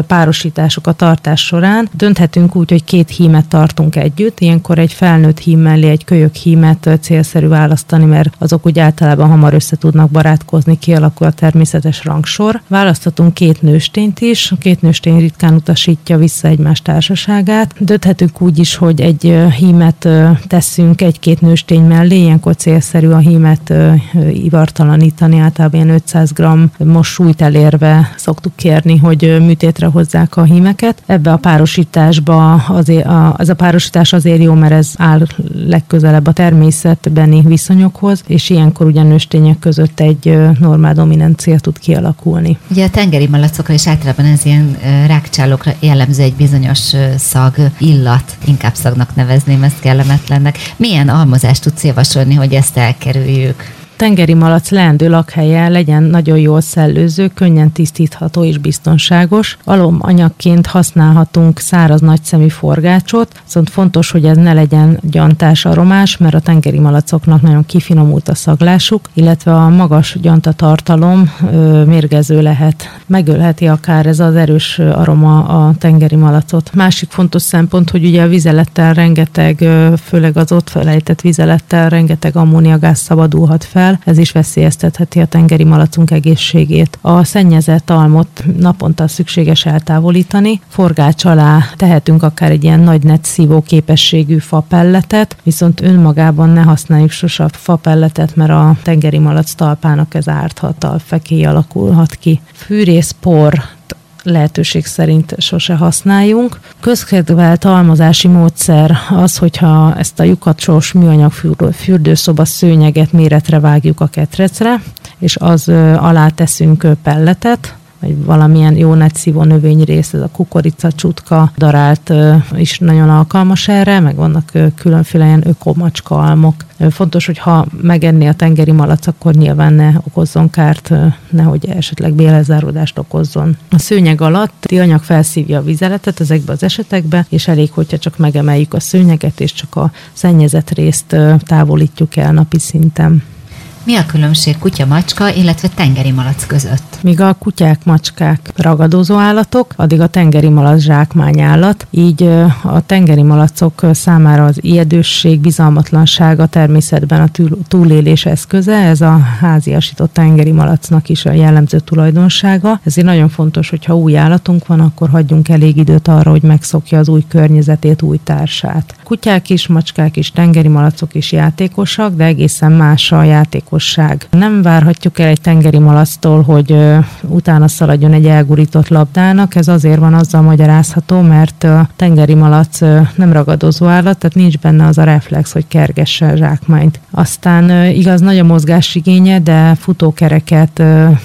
párosítások a tartás során? Dönthetünk úgy, hogy két hímet tartunk együtt, ilyenkor egy felnőtt hím mellé egy kölyök hímet célszerű választani, mert azok úgy általában hamar össze tudnak barátkozni, kialakul a természetes rangsor. Választhatunk két nőstényt is, a két nőstény ritkán utasítja vissza egymás társaságát. Dönthetünk úgy is, hogy egy hímet teszünk egy-két nőstény mellé, ilyenkor célszerű a hímet ivartalanítani, általában ilyen 500 g most elérve szoktuk kérni, hogy műtétre hozzák a hímeket. Ebbe a párosításba azért, az a párosítás azért jó, mert ez áll legközelebb a természetbeni viszonyokhoz, és ilyenkor ugyan nőstények között egy normál dominancia tud kialakulni. Ugye a tengeri malacokra is általában ez ilyen rákcsálókra jellemző egy bizonyos szag, illat, inkább szagnak nevezném ezt kellemetlennek. Milyen almozást tudsz javasolni, hogy ezt elkerüljük? Tengeri malac leendő lakhelye legyen nagyon jól szellőző, könnyen tisztítható és biztonságos. Alomanyagként használhatunk száraz nagyszemű forgácsot, viszont fontos, hogy ez ne legyen gyantás aromás, mert a tengeri malacoknak nagyon kifinomult a szaglásuk, illetve a magas gyantatartalom ö, mérgező lehet. Megölheti akár ez az erős aroma a tengeri malacot. Másik fontos szempont, hogy ugye a vizelettel rengeteg, főleg az ott felejtett vizelettel rengeteg ammóniagáz szabadulhat fel, el, ez is veszélyeztetheti a tengeri malacunk egészségét. A szennyezett almot naponta szükséges eltávolítani, forgács alá tehetünk akár egy ilyen nagy netszívó képességű fapelletet, viszont önmagában ne használjuk sose fapelletet, mert a tengeri malac talpának ez árthat, a fekély alakulhat ki. Fűrészpor lehetőség szerint sose használjunk. Közkedvelt almozási módszer az, hogyha ezt a lyukacsós műanyag fürdőszoba szőnyeget méretre vágjuk a ketrecre, és az alá teszünk pelletet, vagy valamilyen jó nagy szívó növényrész, ez a kukorica, csutka, darált is nagyon alkalmas erre, meg vannak különféle ilyen ökomacska almok. Fontos, hogy ha megenni a tengeri malac, akkor nyilván ne okozzon kárt, nehogy esetleg bélezárodást okozzon. A szőnyeg alatt a anyag felszívja a vizeletet ezekbe az esetekbe, és elég, hogyha csak megemeljük a szőnyeget, és csak a szennyezett részt távolítjuk el napi szinten. Mi a különbség kutya-macska, illetve tengeri malac között? Míg a kutyák, macskák ragadozó állatok, addig a tengeri malac állat. Így a tengeri malacok számára az ijedősség, bizalmatlanság a természetben a túlélés eszköze, ez a háziasított tengeri malacnak is a jellemző tulajdonsága. Ezért nagyon fontos, hogy ha új állatunk van, akkor hagyjunk elég időt arra, hogy megszokja az új környezetét, új társát. Kutyák is, macskák is, tengeri malacok is játékosak, de egészen más a játék lakosság. Nem várhatjuk el egy tengeri malactól, hogy utána szaladjon egy elgurított labdának. Ez azért van azzal magyarázható, mert a tengeri malac nem ragadozó állat, tehát nincs benne az a reflex, hogy kergesse a zsákmányt. Aztán igaz, nagy a mozgásigénye, de futókereket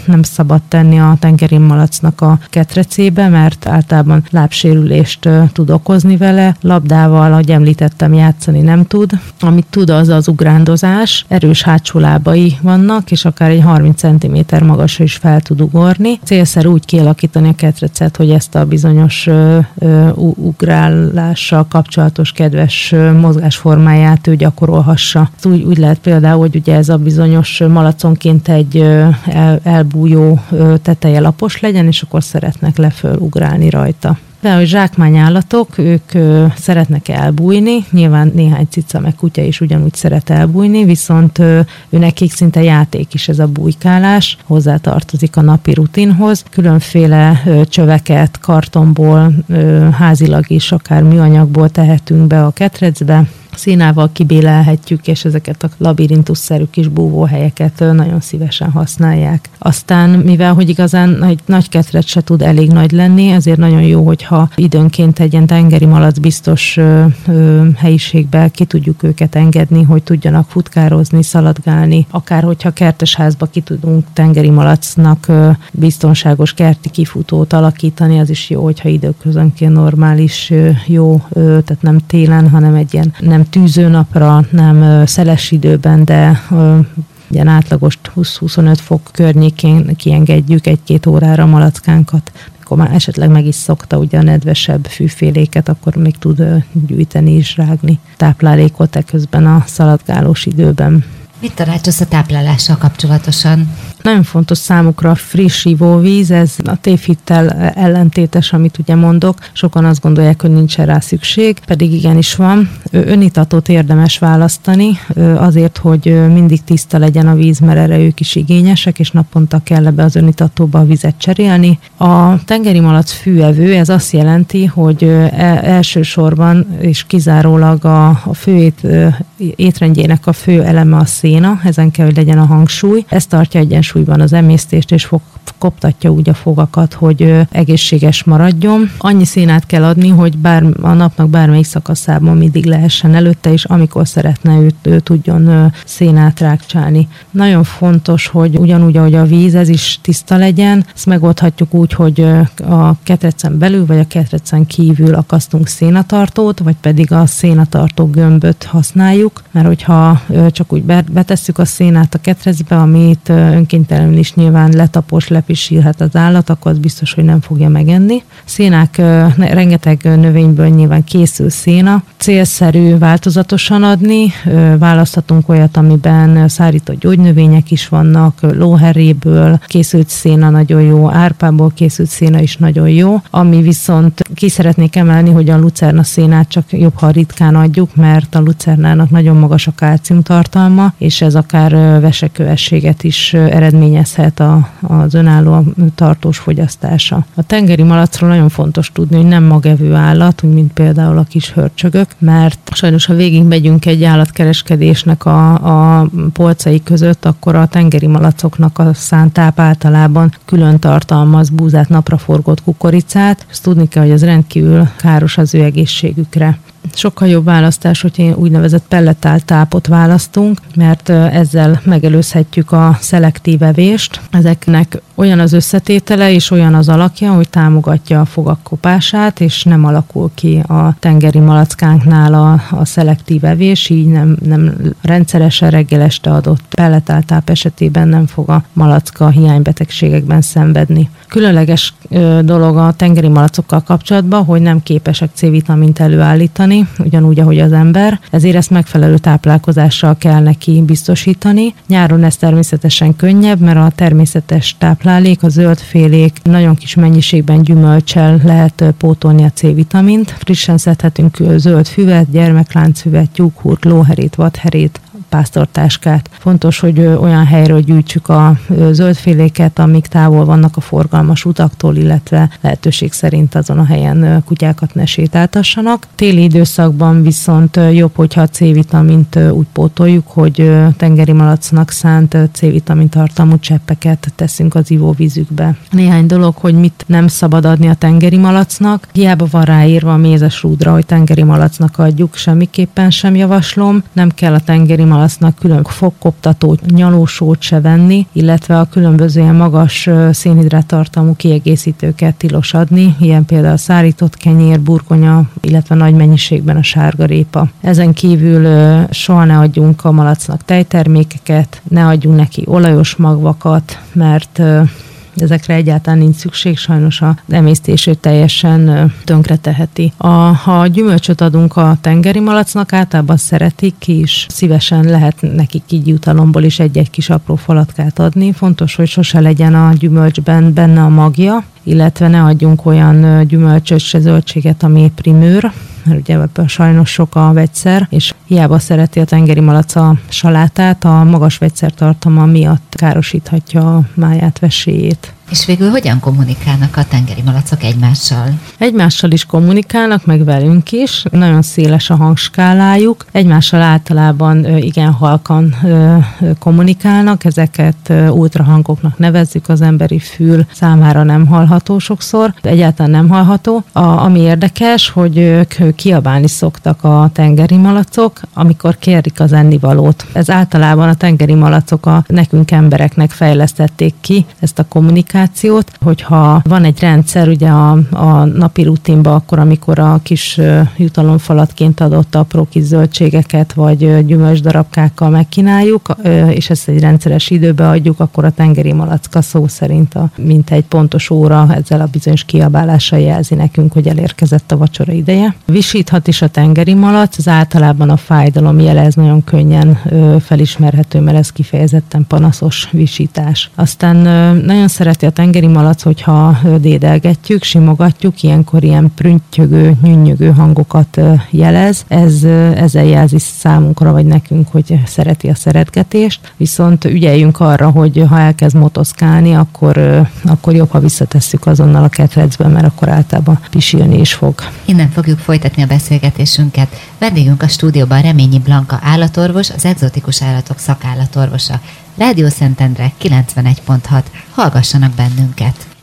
nem szabad tenni a tengeri malacnak a ketrecébe, mert általában lábsérülést tud okozni vele. Labdával, ahogy említettem, játszani nem tud. Amit tud, az az ugrándozás. Erős hátsó lábai vannak, és akár egy 30 cm magasra is fel tud ugorni. Célszer úgy kialakítani a ketrecet, hogy ezt a bizonyos ö, ö, ugrálással kapcsolatos kedves mozgásformáját ő gyakorolhassa. Úgy, úgy lehet például, hogy ugye ez a bizonyos malaconként egy el, elbújó teteje lapos legyen, és akkor szeretnek leföl ugrálni rajta. Például zsákmányállatok, ők ö, szeretnek elbújni, nyilván néhány cica meg kutya is ugyanúgy szeret elbújni, viszont ő nekik szinte játék is ez a bujkálás, hozzátartozik a napi rutinhoz. Különféle ö, csöveket kartonból, ö, házilag is, akár műanyagból tehetünk be a ketrecbe, színával kibélelhetjük, és ezeket a labirintusszerű kis búvóhelyeket nagyon szívesen használják. Aztán, mivel hogy igazán egy nagy ketret se tud elég nagy lenni, ezért nagyon jó, hogyha időnként egy ilyen tengeri malac biztos ö, ö, helyiségbe ki tudjuk őket engedni, hogy tudjanak futkározni, szaladgálni, akár hogyha kertesházba ki tudunk tengeri malacnak ö, biztonságos kerti kifutót alakítani, az is jó, hogyha időközönként normális, ö, jó, ö, tehát nem télen, hanem egy ilyen nem tűzőnapra, nem szeles időben, de ilyen átlagos 20-25 fok környékén kiengedjük egy-két órára a malackánkat. Akkor már esetleg meg is szokta ugye a nedvesebb fűféléket, akkor még tud gyűjteni és rágni táplálékot eközben a szaladgálós időben. Mit tanácsolsz a táplálással kapcsolatosan? Nagyon fontos számukra a friss ivóvíz, ez a tévhittel ellentétes, amit ugye mondok. Sokan azt gondolják, hogy nincsen rá szükség, pedig igenis van. Önitatót érdemes választani, azért, hogy mindig tiszta legyen a víz, mert erre ők is igényesek, és naponta kell ebbe az önitatóba a vizet cserélni. A tengeri malac fűevő, ez azt jelenti, hogy e, elsősorban és kizárólag a, a fő étrendjének a fő eleme a széna, ezen kell, hogy legyen a hangsúly. Ez tartja egyensúlyban az emésztést, és fog, koptatja úgy a fogakat, hogy egészséges maradjon. Annyi szénát kell adni, hogy bár a napnak bármelyik szakaszában mindig lehessen előtte, és amikor szeretne őt, ő tudjon szénát rákcsálni. Nagyon fontos, hogy ugyanúgy, ahogy a víz, ez is tiszta legyen. Ezt megoldhatjuk úgy, hogy a ketrecen belül, vagy a ketrecen kívül akasztunk szénatartót, vagy pedig a szénatartó gömböt használjuk, mert hogyha csak úgy betesszük a szénát a ketrecbe, amit önkéntelenül is nyilván letapos, lepisílhet az állat, akkor az biztos, hogy nem fogja megenni. Szénák, rengeteg növényből nyilván készül széna. Célszerű változatosan adni, választhatunk olyat, amiben szárított gyógynövények is vannak, lóheréből készült széna nagyon jó, árpából készült széna is nagyon jó, ami viszont ki szeretnék emelni, hogy a lucerna szénát csak jobb, ha ritkán adjuk, mert a lucernának nagyon magas a kálcium tartalma, és ez akár vesekövességet is eredményezhet a, az önálló tartós fogyasztása. A tengeri malacról nagyon fontos tudni, hogy nem magevő állat, mint például a kis hörcsögök, mert sajnos ha végig megyünk egy állatkereskedésnek a, a polcai között, akkor a tengeri malacoknak a szántáp általában külön tartalmaz búzát, napraforgott kukoricát. Ezt tudni kell, hogy ez rendkívül káros az ő egészségükre sokkal jobb választás, hogy úgynevezett pelletált tápot választunk, mert ezzel megelőzhetjük a szelektív evést. Ezeknek olyan az összetétele és olyan az alakja, hogy támogatja a fogak kopását, és nem alakul ki a tengeri malackánknál a, a szelektív evés, így nem, nem rendszeresen reggel este adott pelletáltáp esetében nem fog a malacka hiánybetegségekben szenvedni. Különleges dolog a tengeri malacokkal kapcsolatban, hogy nem képesek C-vitamint előállítani, ugyanúgy, ahogy az ember, ezért ezt megfelelő táplálkozással kell neki biztosítani. Nyáron ez természetesen könnyebb, mert a természetes táplálék, a zöldfélék nagyon kis mennyiségben gyümölcsel lehet pótolni a C-vitamint. Frissen szedhetünk zöld füvet, gyermekláncfüvet, tyúkhurt, lóherét, vadherét, pásztortáskát. Fontos, hogy olyan helyről gyűjtsük a zöldféléket, amik távol vannak a forgalmas utaktól, illetve lehetőség szerint azon a helyen kutyákat ne sétáltassanak. Téli időszakban viszont jobb, hogyha a C-vitamint úgy pótoljuk, hogy tengeri malacnak szánt C-vitamin tartalmú cseppeket teszünk az ivóvízükbe. Néhány dolog, hogy mit nem szabad adni a tengeri malacnak. Hiába van ráírva a mézes rúdra, hogy tengeri malacnak adjuk, semmiképpen sem javaslom. Nem kell a tengeri malacnak külön fogkoptató nyalósót se venni, illetve a különböző ilyen magas szénhidrát tartalmú kiegészítőket tilos adni, ilyen például a szárított kenyér, burgonya, illetve nagy mennyiségben a sárgarépa. Ezen kívül soha ne adjunk a malacnak tejtermékeket, ne adjunk neki olajos magvakat, mert ezekre egyáltalán nincs szükség, sajnos a emésztését teljesen tönkre teheti. A, ha gyümölcsöt adunk a tengeri malacnak, általában szeretik is, szívesen lehet nekik így jutalomból is egy-egy kis apró falatkát adni. Fontos, hogy sose legyen a gyümölcsben benne a magja, illetve ne adjunk olyan gyümölcsöt se zöldséget, ami primőr, mert ugye ebből sajnos sok a vegyszer, és hiába szereti a tengeri malac a salátát, a magas vegyszertartalma miatt károsíthatja a máját, veséjét. És végül hogyan kommunikálnak a tengeri malacok egymással? Egymással is kommunikálnak, meg velünk is. Nagyon széles a hangskálájuk. Egymással általában igen halkan kommunikálnak. Ezeket ultrahangoknak nevezzük, az emberi fül számára nem hallható sokszor. Egyáltalán nem hallható. A, ami érdekes, hogy ők kiabálni szoktak a tengeri malacok, amikor kérik az ennivalót. Ez általában a tengeri malacok a nekünk embereknek fejlesztették ki ezt a kommunikációt, kommunikációt, hogyha van egy rendszer ugye a, a napi rutinba, akkor amikor a kis jutalomfalatként adott apró kis zöldségeket vagy gyümölcsdarabkákkal megkínáljuk, és ezt egy rendszeres időbe adjuk, akkor a tengeri malacka szó szerint a, mint egy pontos óra ezzel a bizonyos kiabálással jelzi nekünk, hogy elérkezett a vacsora ideje. Visíthat is a tengeri malac, az általában a fájdalom jele, ez nagyon könnyen felismerhető, mert ez kifejezetten panaszos visítás. Aztán nagyon szereti a tengeri malac, hogyha dédelgetjük, simogatjuk, ilyenkor ilyen prüntjögő, nyünnyögő hangokat jelez. Ez, ezzel jelzi számunkra, vagy nekünk, hogy szereti a szeretgetést. Viszont ügyeljünk arra, hogy ha elkezd motoszkálni, akkor, akkor jobb, ha visszatesszük azonnal a ketrecbe, mert akkor általában pisilni is fog. Innen fogjuk folytatni a beszélgetésünket. Vendégünk a stúdióban Reményi Blanka állatorvos, az egzotikus állatok szakállatorvosa. Rádió Szentendre 91.6. Hallgassanak bennünket!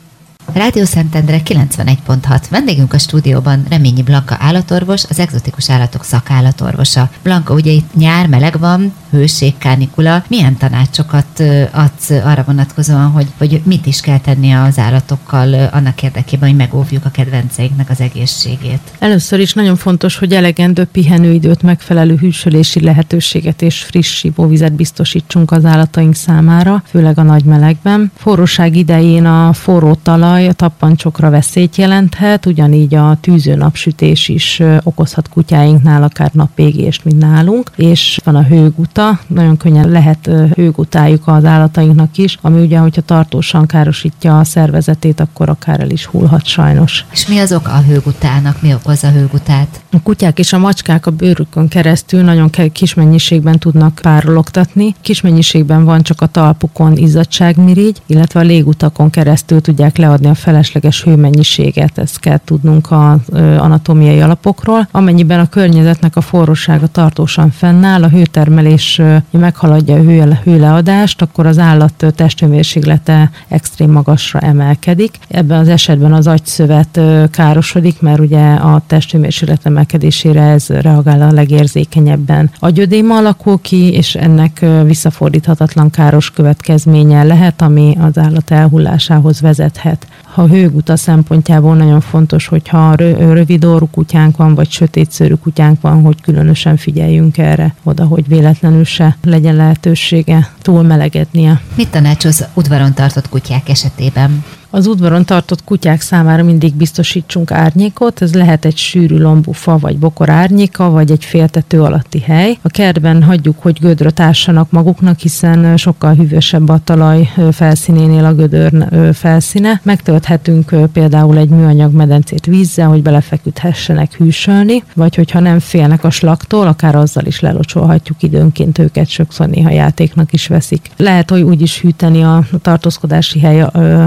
Rádió Szentendre 91.6. Vendégünk a stúdióban Reményi Blanka állatorvos, az egzotikus állatok szakállatorvosa. Blanka, ugye itt nyár, meleg van, hőség, kánikula. Milyen tanácsokat adsz arra vonatkozóan, hogy, hogy mit is kell tenni az állatokkal annak érdekében, hogy megóvjuk a kedvenceinknek az egészségét? Először is nagyon fontos, hogy elegendő pihenőidőt, megfelelő hűsölési lehetőséget és friss ivóvizet biztosítsunk az állataink számára, főleg a nagy melegben. Forróság idején a forró talaj a tappancsokra veszélyt jelenthet, ugyanígy a tűző napsütés is okozhat kutyáinknál akár napégést, mint nálunk, és van a hőguta, nagyon könnyen lehet hőgutájuk az állatainknak is, ami ugye, hogyha tartósan károsítja a szervezetét, akkor akár el is hullhat sajnos. És mi az oka a hőgutának? Mi okozza a hőgutát? A kutyák és a macskák a bőrükön keresztül nagyon kis mennyiségben tudnak párologtatni. Kis mennyiségben van csak a talpukon izzadságmirigy, illetve a légutakon keresztül tudják leadni a felesleges hőmennyiséget, ezt kell tudnunk az anatómiai alapokról. Amennyiben a környezetnek a forrósága tartósan fennáll, a hőtermelés meghaladja a hő, hőleadást, akkor az állat testhőmérséklete extrém magasra emelkedik. Ebben az esetben az agyszövet károsodik, mert ugye a testhőmérséklet emelkedésére ez reagál a legérzékenyebben. Agyödéma alakul ki, és ennek visszafordíthatatlan káros következménye lehet, ami az állat elhullásához vezethet ha hőguta szempontjából nagyon fontos, hogyha rövid orrú kutyánk van, vagy sötétszőrű kutyánk van, hogy különösen figyeljünk erre oda, hogy véletlenül se legyen lehetősége túl melegednie. Mit tanácsoz udvaron tartott kutyák esetében? Az udvaron tartott kutyák számára mindig biztosítsunk árnyékot, ez lehet egy sűrű lombú fa vagy bokor árnyéka, vagy egy féltető alatti hely. A kertben hagyjuk, hogy gödröt társanak maguknak, hiszen sokkal hűvösebb a talaj felszínénél a gödör felszíne. Megtölthetünk például egy műanyag medencét vízzel, hogy belefeküdhessenek hűsölni, vagy hogyha nem félnek a slaktól, akár azzal is lelocsolhatjuk időnként őket, sokszor néha játéknak is veszik. Lehet, hogy úgy is hűteni a tartózkodási hely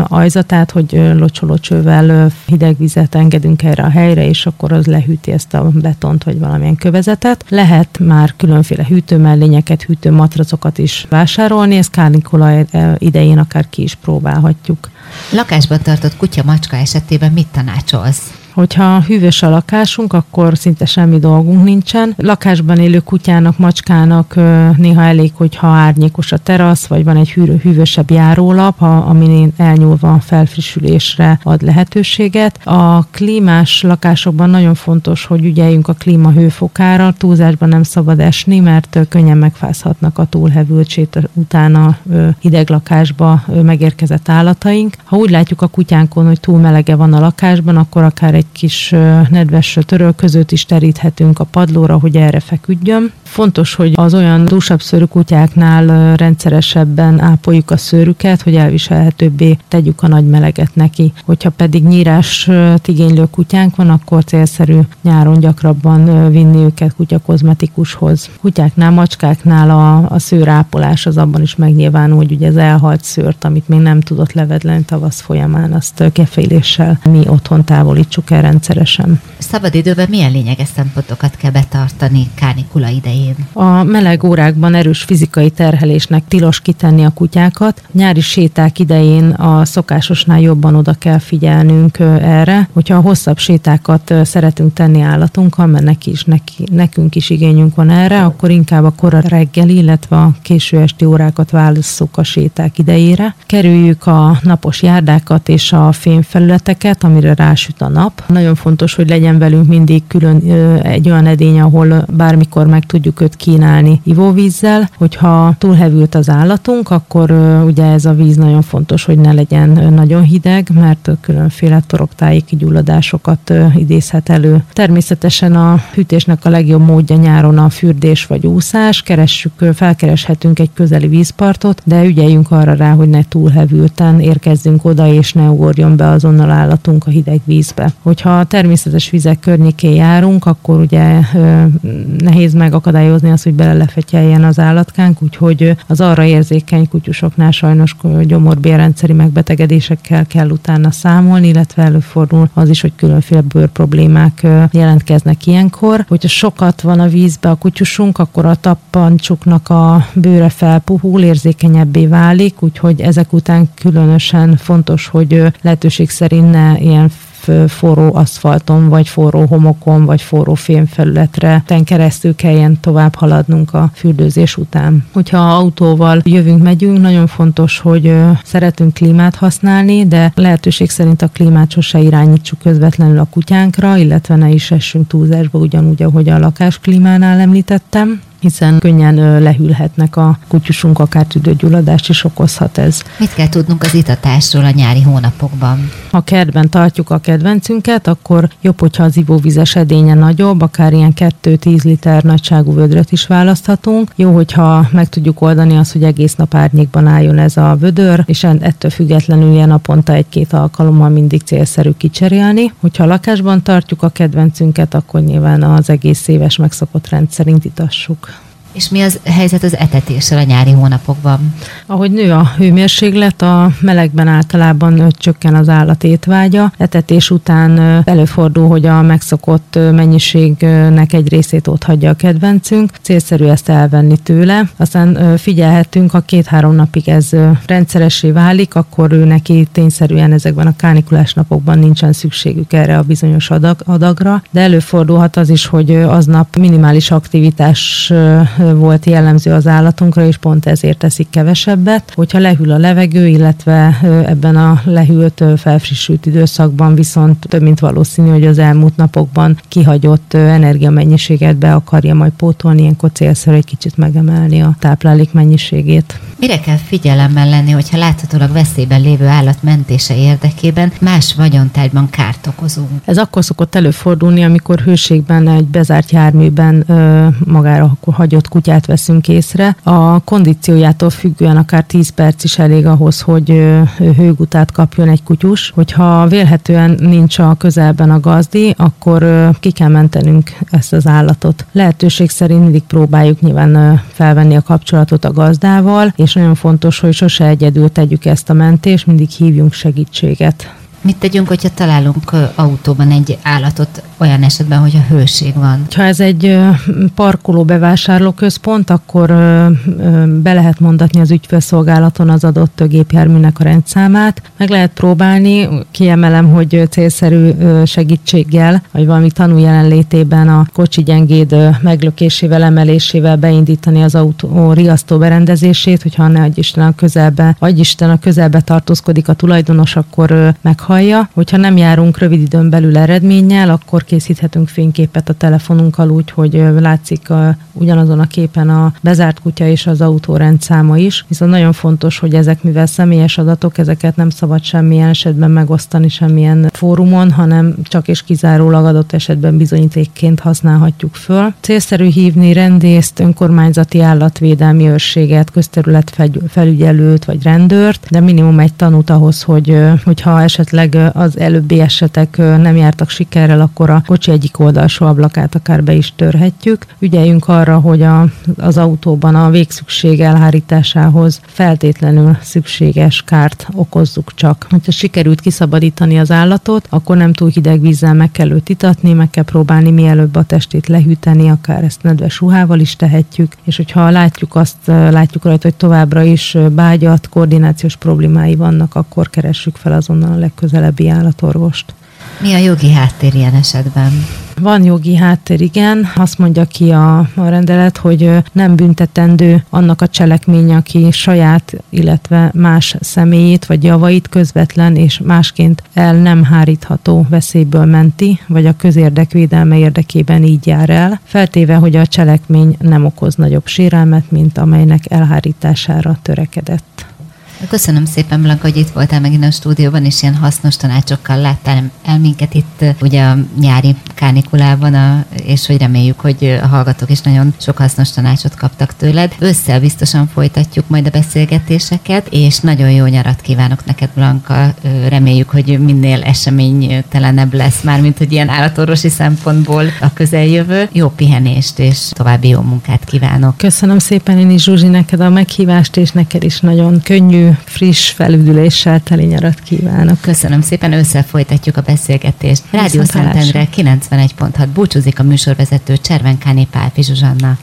ajzatát, hogy locsolócsővel hideg vizet engedünk erre a helyre, és akkor az lehűti ezt a betont, vagy valamilyen kövezetet. Lehet már különféle hűtőmellényeket, hűtőmatracokat is vásárolni, ezt kárnikola idején akár ki is próbálhatjuk. Lakásban tartott kutya-macska esetében mit tanácsolsz? Hogyha hűvös a lakásunk, akkor szinte semmi dolgunk nincsen. Lakásban élő kutyának, macskának néha elég, hogyha árnyékos a terasz, vagy van egy hűvösebb járólap, amin elnyúlva felfrissülésre ad lehetőséget. A klímás lakásokban nagyon fontos, hogy ügyeljünk a klíma hőfokára, túlzásban nem szabad esni, mert könnyen megfázhatnak a túlhevültsét után a hideg lakásba megérkezett állataink. Ha úgy látjuk a kutyánkon, hogy túl melege van a lakásban, akkor akár egy egy kis nedves törölközőt is teríthetünk a padlóra, hogy erre feküdjön. Fontos, hogy az olyan dúsabb szőrű kutyáknál rendszeresebben ápoljuk a szőrüket, hogy elviselhetőbbé tegyük a nagy meleget neki. Hogyha pedig nyírás igénylő kutyánk van, akkor célszerű nyáron gyakrabban vinni őket kutyakozmetikushoz. Kutyáknál, macskáknál a, a szőrápolás az abban is megnyilvánul, hogy ugye az elhalt szőrt, amit még nem tudott levedleni tavasz folyamán, azt keféléssel mi otthon távolítsuk el rendszeresen. Szabadidőben milyen lényeges szempontokat kell betartani kánikula idején? A meleg órákban erős fizikai terhelésnek tilos kitenni a kutyákat. Nyári séták idején a szokásosnál jobban oda kell figyelnünk erre. Hogyha a hosszabb sétákat szeretünk tenni állatunkkal, mert neki is, neki, nekünk is igényünk van erre, akkor inkább a kora reggel, illetve a késő esti órákat válasszuk a séták idejére. Kerüljük a napos járdákat és a fémfelületeket, amire rásüt a nap, nagyon fontos, hogy legyen velünk mindig külön egy olyan edény, ahol bármikor meg tudjuk őt kínálni ivóvízzel. Hogyha túlhevült az állatunk, akkor ugye ez a víz nagyon fontos, hogy ne legyen nagyon hideg, mert különféle toroktáji kigyulladásokat idézhet elő. Természetesen a hűtésnek a legjobb módja nyáron a fürdés vagy úszás. Keressük, felkereshetünk egy közeli vízpartot, de ügyeljünk arra rá, hogy ne túlhevülten érkezzünk oda, és ne ugorjon be azonnal állatunk a hideg vízbe. Hogyha természetes vizek környékén járunk, akkor ugye nehéz megakadályozni azt, hogy belelefetyeljen az állatkánk, úgyhogy az arra érzékeny kutyusoknál sajnos gyomorbélrendszeri megbetegedésekkel kell utána számolni, illetve előfordul az is, hogy különféle bőrproblémák jelentkeznek ilyenkor. Hogyha sokat van a vízbe a kutyusunk, akkor a tappancsuknak a bőre felpuhul, érzékenyebbé válik, úgyhogy ezek után különösen fontos, hogy lehetőség szerint ne ilyen forró aszfalton, vagy forró homokon, vagy forró fémfelületre ten keresztül kelljen tovább haladnunk a fürdőzés után. Hogyha autóval jövünk, megyünk, nagyon fontos, hogy szeretünk klímát használni, de lehetőség szerint a klímát sose irányítsuk közvetlenül a kutyánkra, illetve ne is essünk túlzásba, ugyanúgy, ahogy a lakásklímánál említettem hiszen könnyen lehűlhetnek a kutyusunk, akár tüdőgyulladást is okozhat ez. Mit kell tudnunk az itatásról a nyári hónapokban? Ha kertben tartjuk a kedvencünket, akkor jobb, hogyha az ivóvizes edénye nagyobb, akár ilyen 2-10 liter nagyságú vödröt is választhatunk. Jó, hogyha meg tudjuk oldani azt, hogy egész nap árnyékban álljon ez a vödör, és ettől függetlenül ilyen naponta egy-két alkalommal mindig célszerű kicserélni. Hogyha a lakásban tartjuk a kedvencünket, akkor nyilván az egész éves megszokott rendszerint itassuk. És mi az helyzet az etetéssel a nyári hónapokban? Ahogy nő a hőmérséklet, a melegben általában csökken az állat étvágya. Etetés után előfordul, hogy a megszokott mennyiségnek egy részét ott hagyja a kedvencünk. Célszerű ezt elvenni tőle. Aztán figyelhetünk, ha két-három napig ez rendszeressé válik, akkor ő neki tényszerűen ezekben a kánikulás napokban nincsen szükségük erre a bizonyos adag, adagra. De előfordulhat az is, hogy aznap minimális aktivitás volt jellemző az állatunkra, és pont ezért eszik kevesebbet. Hogyha lehűl a levegő, illetve ebben a lehűlt, felfrissült időszakban viszont több mint valószínű, hogy az elmúlt napokban kihagyott energiamennyiséget be akarja majd pótolni, ilyenkor célszerű egy kicsit megemelni a táplálék mennyiségét. Mire kell figyelemmel lenni, hogyha láthatólag veszélyben lévő állat mentése érdekében más vagyontárgyban kárt okozunk? Ez akkor szokott előfordulni, amikor hőségben egy bezárt járműben ö, magára hagyott kutyát veszünk észre. A kondíciójától függően akár 10 perc is elég ahhoz, hogy hőgutát kapjon egy kutyus. Hogyha vélhetően nincs a közelben a gazdi, akkor ki kell mentenünk ezt az állatot. Lehetőség szerint mindig próbáljuk nyilván felvenni a kapcsolatot a gazdával, és nagyon fontos, hogy sose egyedül tegyük ezt a mentést, mindig hívjunk segítséget. Mit tegyünk, hogyha találunk autóban egy állatot olyan esetben, hogy a hőség van? Ha ez egy parkoló bevásárlóközpont, akkor be lehet mondatni az ügyfélszolgálaton az adott gépjárműnek a rendszámát. Meg lehet próbálni, kiemelem, hogy célszerű segítséggel, vagy valami tanú jelenlétében a kocsi gyengéd meglökésével, emelésével beindítani az autó riasztó berendezését, hogyha ne adj Isten a közelbe, vagy Isten a közelbe tartózkodik a tulajdonos, akkor meghallja. Hogyha nem járunk rövid időn belül eredménnyel, akkor készíthetünk fényképet a telefonunkkal úgy, hogy látszik a, ugyanazon a képen a bezárt kutya és az autó rendszáma is. Viszont nagyon fontos, hogy ezek, mivel személyes adatok, ezeket nem szabad semmilyen esetben megosztani semmilyen fórumon, hanem csak és kizárólag adott esetben bizonyítékként használhatjuk föl. Célszerű hívni rendészt, önkormányzati állatvédelmi őrséget, közterület felügyelőt vagy rendőrt, de minimum egy tanút ahhoz, hogy hogyha esetleg az előbbi esetek nem jártak sikerrel, akkor a kocsi egyik oldalsó ablakát akár be is törhetjük. Ügyeljünk arra, hogy a, az autóban a végszükség elhárításához feltétlenül szükséges kárt okozzuk csak. Ha sikerült kiszabadítani az állatot, akkor nem túl hideg vízzel meg kell őt itatni, meg kell próbálni mielőbb a testét lehűteni, akár ezt nedves ruhával is tehetjük, és hogyha látjuk azt, látjuk rajta, hogy továbbra is bágyat, koordinációs problémái vannak, akkor keressük fel azonnal a legközelebbi állatorvost. Mi a jogi háttér ilyen esetben? Van jogi háttér, igen. Azt mondja ki a, a rendelet, hogy nem büntetendő annak a cselekmény, aki saját, illetve más személyét vagy javait közvetlen és másként el nem hárítható veszélyből menti, vagy a közérdek védelme érdekében így jár el, feltéve, hogy a cselekmény nem okoz nagyobb sérelmet, mint amelynek elhárítására törekedett. Köszönöm szépen, Blanka, hogy itt voltál megint a stúdióban, és ilyen hasznos tanácsokkal láttál el minket itt ugye a nyári kánikulában, a, és hogy reméljük, hogy a hallgatók is nagyon sok hasznos tanácsot kaptak tőled. Össze biztosan folytatjuk majd a beszélgetéseket, és nagyon jó nyarat kívánok neked, Blanka. Reméljük, hogy minél eseménytelenebb lesz már, mint hogy ilyen állatorvosi szempontból a közeljövő. Jó pihenést, és további jó munkát kívánok. Köszönöm szépen én is, Zsuzsi, neked a meghívást, és neked is nagyon könnyű friss felüdüléssel teli nyarat kívánok. Köszönöm szépen, össze folytatjuk a beszélgetést. Rádió Szentendre 91.6 búcsúzik a műsorvezető Cservenkáné Pálfi Zsuzsanna.